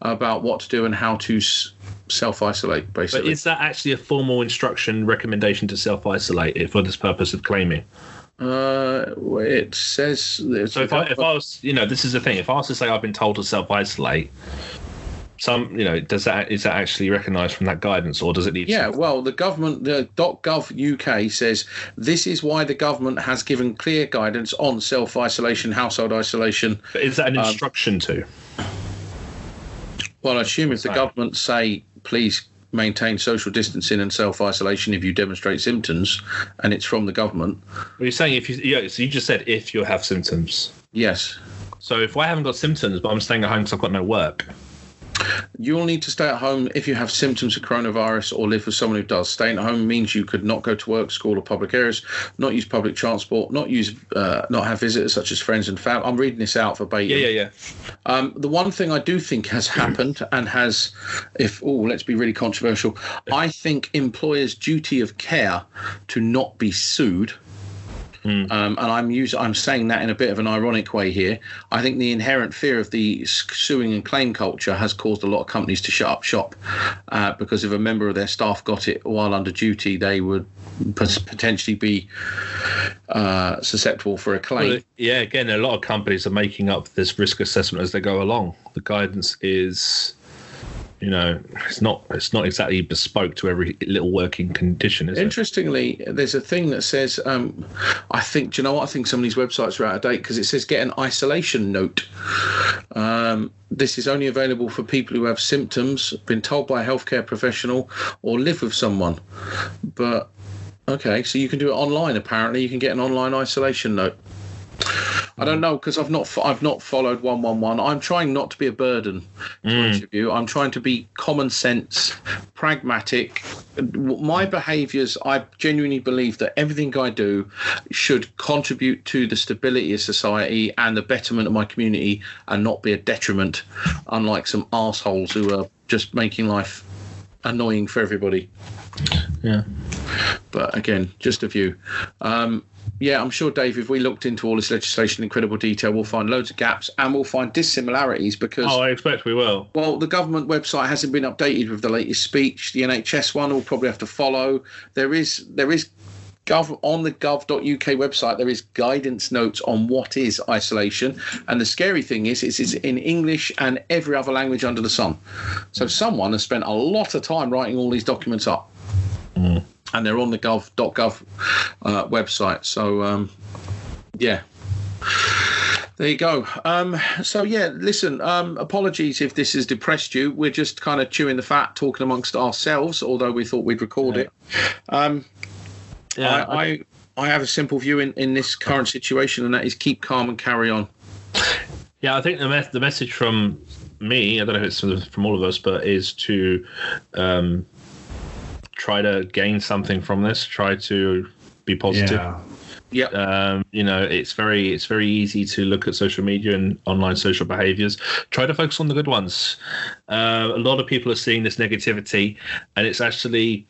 about what to do and how to s- self isolate. But Basically, is that actually a formal instruction recommendation to self isolate for this purpose of claiming? Uh, it says So if I, if I was, you know, this is the thing. If I was to say I've been told to self isolate, some, you know, does that is that actually recognised from that guidance, or does it need? Yeah, well, the government, the .gov UK says this is why the government has given clear guidance on self-isolation, household isolation. But is that an Um, instruction to? Well, I assume if the government say please maintain social distancing and self-isolation if you demonstrate symptoms, and it's from the government, Well, you're saying if you, yeah. So you just said if you have symptoms. yes, So if I haven't got symptoms, but I'm staying at home because I've got no work, you'll need to stay at home if you have symptoms of coronavirus or live with someone who does. Staying at home means you could not go to work, school, or public areas, not use public transport, not use, uh, not have visitors such as friends and family. I'm reading this out verbatim. yeah, yeah, yeah. Um, the one thing I do think has happened and has, if oh, let's be really controversial, I think employers' duty of care to not be sued. Um, and I'm using, I'm saying that in a bit of an ironic way here. I think the inherent fear of the suing and claim culture has caused a lot of companies to shut up shop uh, because if a member of their staff got it while under duty, they would potentially be uh, susceptible for a claim. Well, yeah, again, a lot of companies are making up this risk assessment as they go along. The guidance is, you know, it's not it's not exactly bespoke to every little working condition, is it? Interestingly, there's a thing that says, um, I think, do you know what? I think some of these websites are out of date because it says get an isolation note. Um, this is only available for people who have symptoms, been told by a healthcare professional, or live with someone. But okay, so you can do it online. Apparently, you can get an online isolation note. I don't know because I've not I've not followed one one one. I'm trying not to be a burden to each of you. I'm trying to be common sense, pragmatic. My behaviours, I genuinely believe that everything I do should contribute to the stability of society and the betterment of my community, and not be a detriment. Unlike some assholes who are just making life annoying for everybody. Yeah. But again, just a view. Um, yeah, I'm sure, Dave, if we looked into all this legislation in incredible detail, we'll find loads of gaps and we'll find dissimilarities because, Oh, I expect we will. well, the government website hasn't been updated with the latest speech. The NHS one will probably have to follow. There is there is gov on the gov.uk website there is guidance notes on what is isolation and the scary thing is it's, it's in english and every other language under the sun so someone has spent a lot of time writing all these documents up mm. And they're on the gov.gov uh, website. So, um, yeah. There you go. Um, so yeah, listen. Um, apologies if this has depressed you. We're just kind of chewing the fat, talking amongst ourselves. Although we thought we'd record it. Um, Yeah. I, I I have a simple view in, in this current situation, and that is keep calm and carry on. Yeah, I think the mes- the message from me, I don't know if it's from all of us, but is to um, try to gain something from this. Try to be positive. Yeah. Yeah. Um, you know, it's very it's very easy to look at social media and online social behaviors. Try to focus on the good ones. Uh, a lot of people are seeing this negativity, and it's actually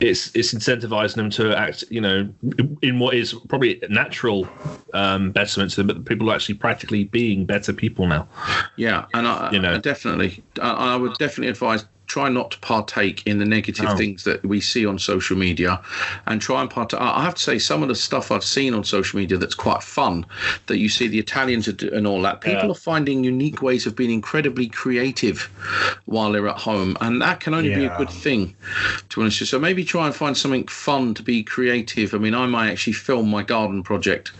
it's it's incentivizing them to act. You know, in what is probably natural um, betterment to them, but people are actually practically being better people now. Yeah, and I, You know. I definitely, I, I would definitely advise try not to partake in the negative No. things that we see on social media, and try and partake. I I have to say, some of the stuff I've seen on social media that's quite fun, that you see the Italians do- and all that. People Yeah. are finding unique ways of being incredibly creative while they're at home, and that can only be a good thing. To be honest, so maybe try and find something fun to be creative. I mean, I might actually film my garden project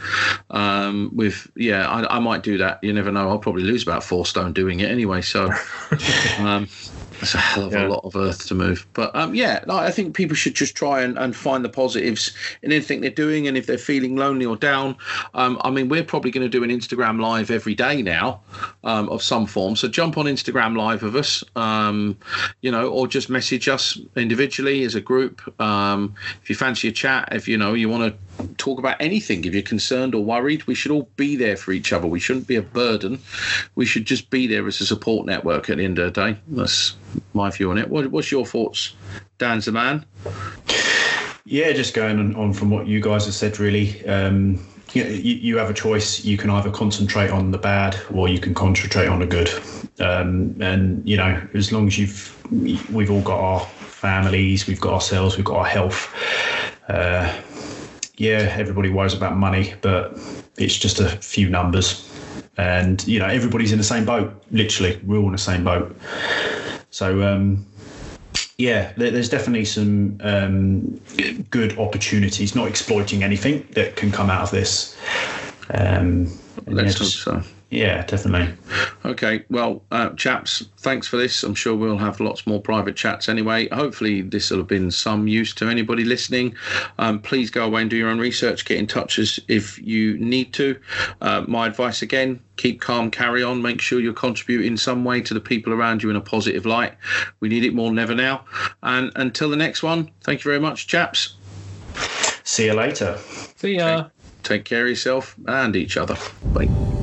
um, with yeah, I, I might do that. You never know. I'll probably lose about four stone doing it anyway. So um, it's a hell of Yeah. a lot of earth to move. But um, yeah, no, I think people should just try and, and find the positives in anything they're doing. And if they're feeling lonely or down, um, I mean, we're probably going to do an Instagram live every day now um, of some form. So jump on Instagram live with us, um, you know, or just message us individually as a group. Um, if you fancy a chat, if you know you want to talk about anything, if you're concerned or worried, we should all be there for each other. We shouldn't be a burden. We should just be there as a support network at the end of the day. That's my view on it. What, what's your thoughts, Dan's Dan Zaman? Yeah, just going on, from what you guys have said, really. Um, you, you, you have a choice. You can either concentrate on the bad or you can concentrate on the good. Um, and, you know, as long as you've, we've all got our families, we've got ourselves, we've got our health. Uh, yeah, everybody worries about money, but it's just a few numbers. And, you know, everybody's in the same boat, literally. We're all in the same boat. So, um, yeah, there, there's definitely some um, good opportunities, not exploiting anything that can come out of this. Um, Let's yeah, hope so. Yeah, definitely. Okay, well, uh, chaps, thanks for this. I'm sure we'll have lots more private chats anyway. Hopefully, this will have been some use to anybody listening. Um, please go away and do your own research. Get in touch as if you need to. Uh, my advice again: keep calm, carry on. Make sure you're contributing in some way to the people around you in a positive light. We need it more than ever now. And until the next one, thank you very much, chaps. See you later. See ya. Take care of yourself and each other. Bye.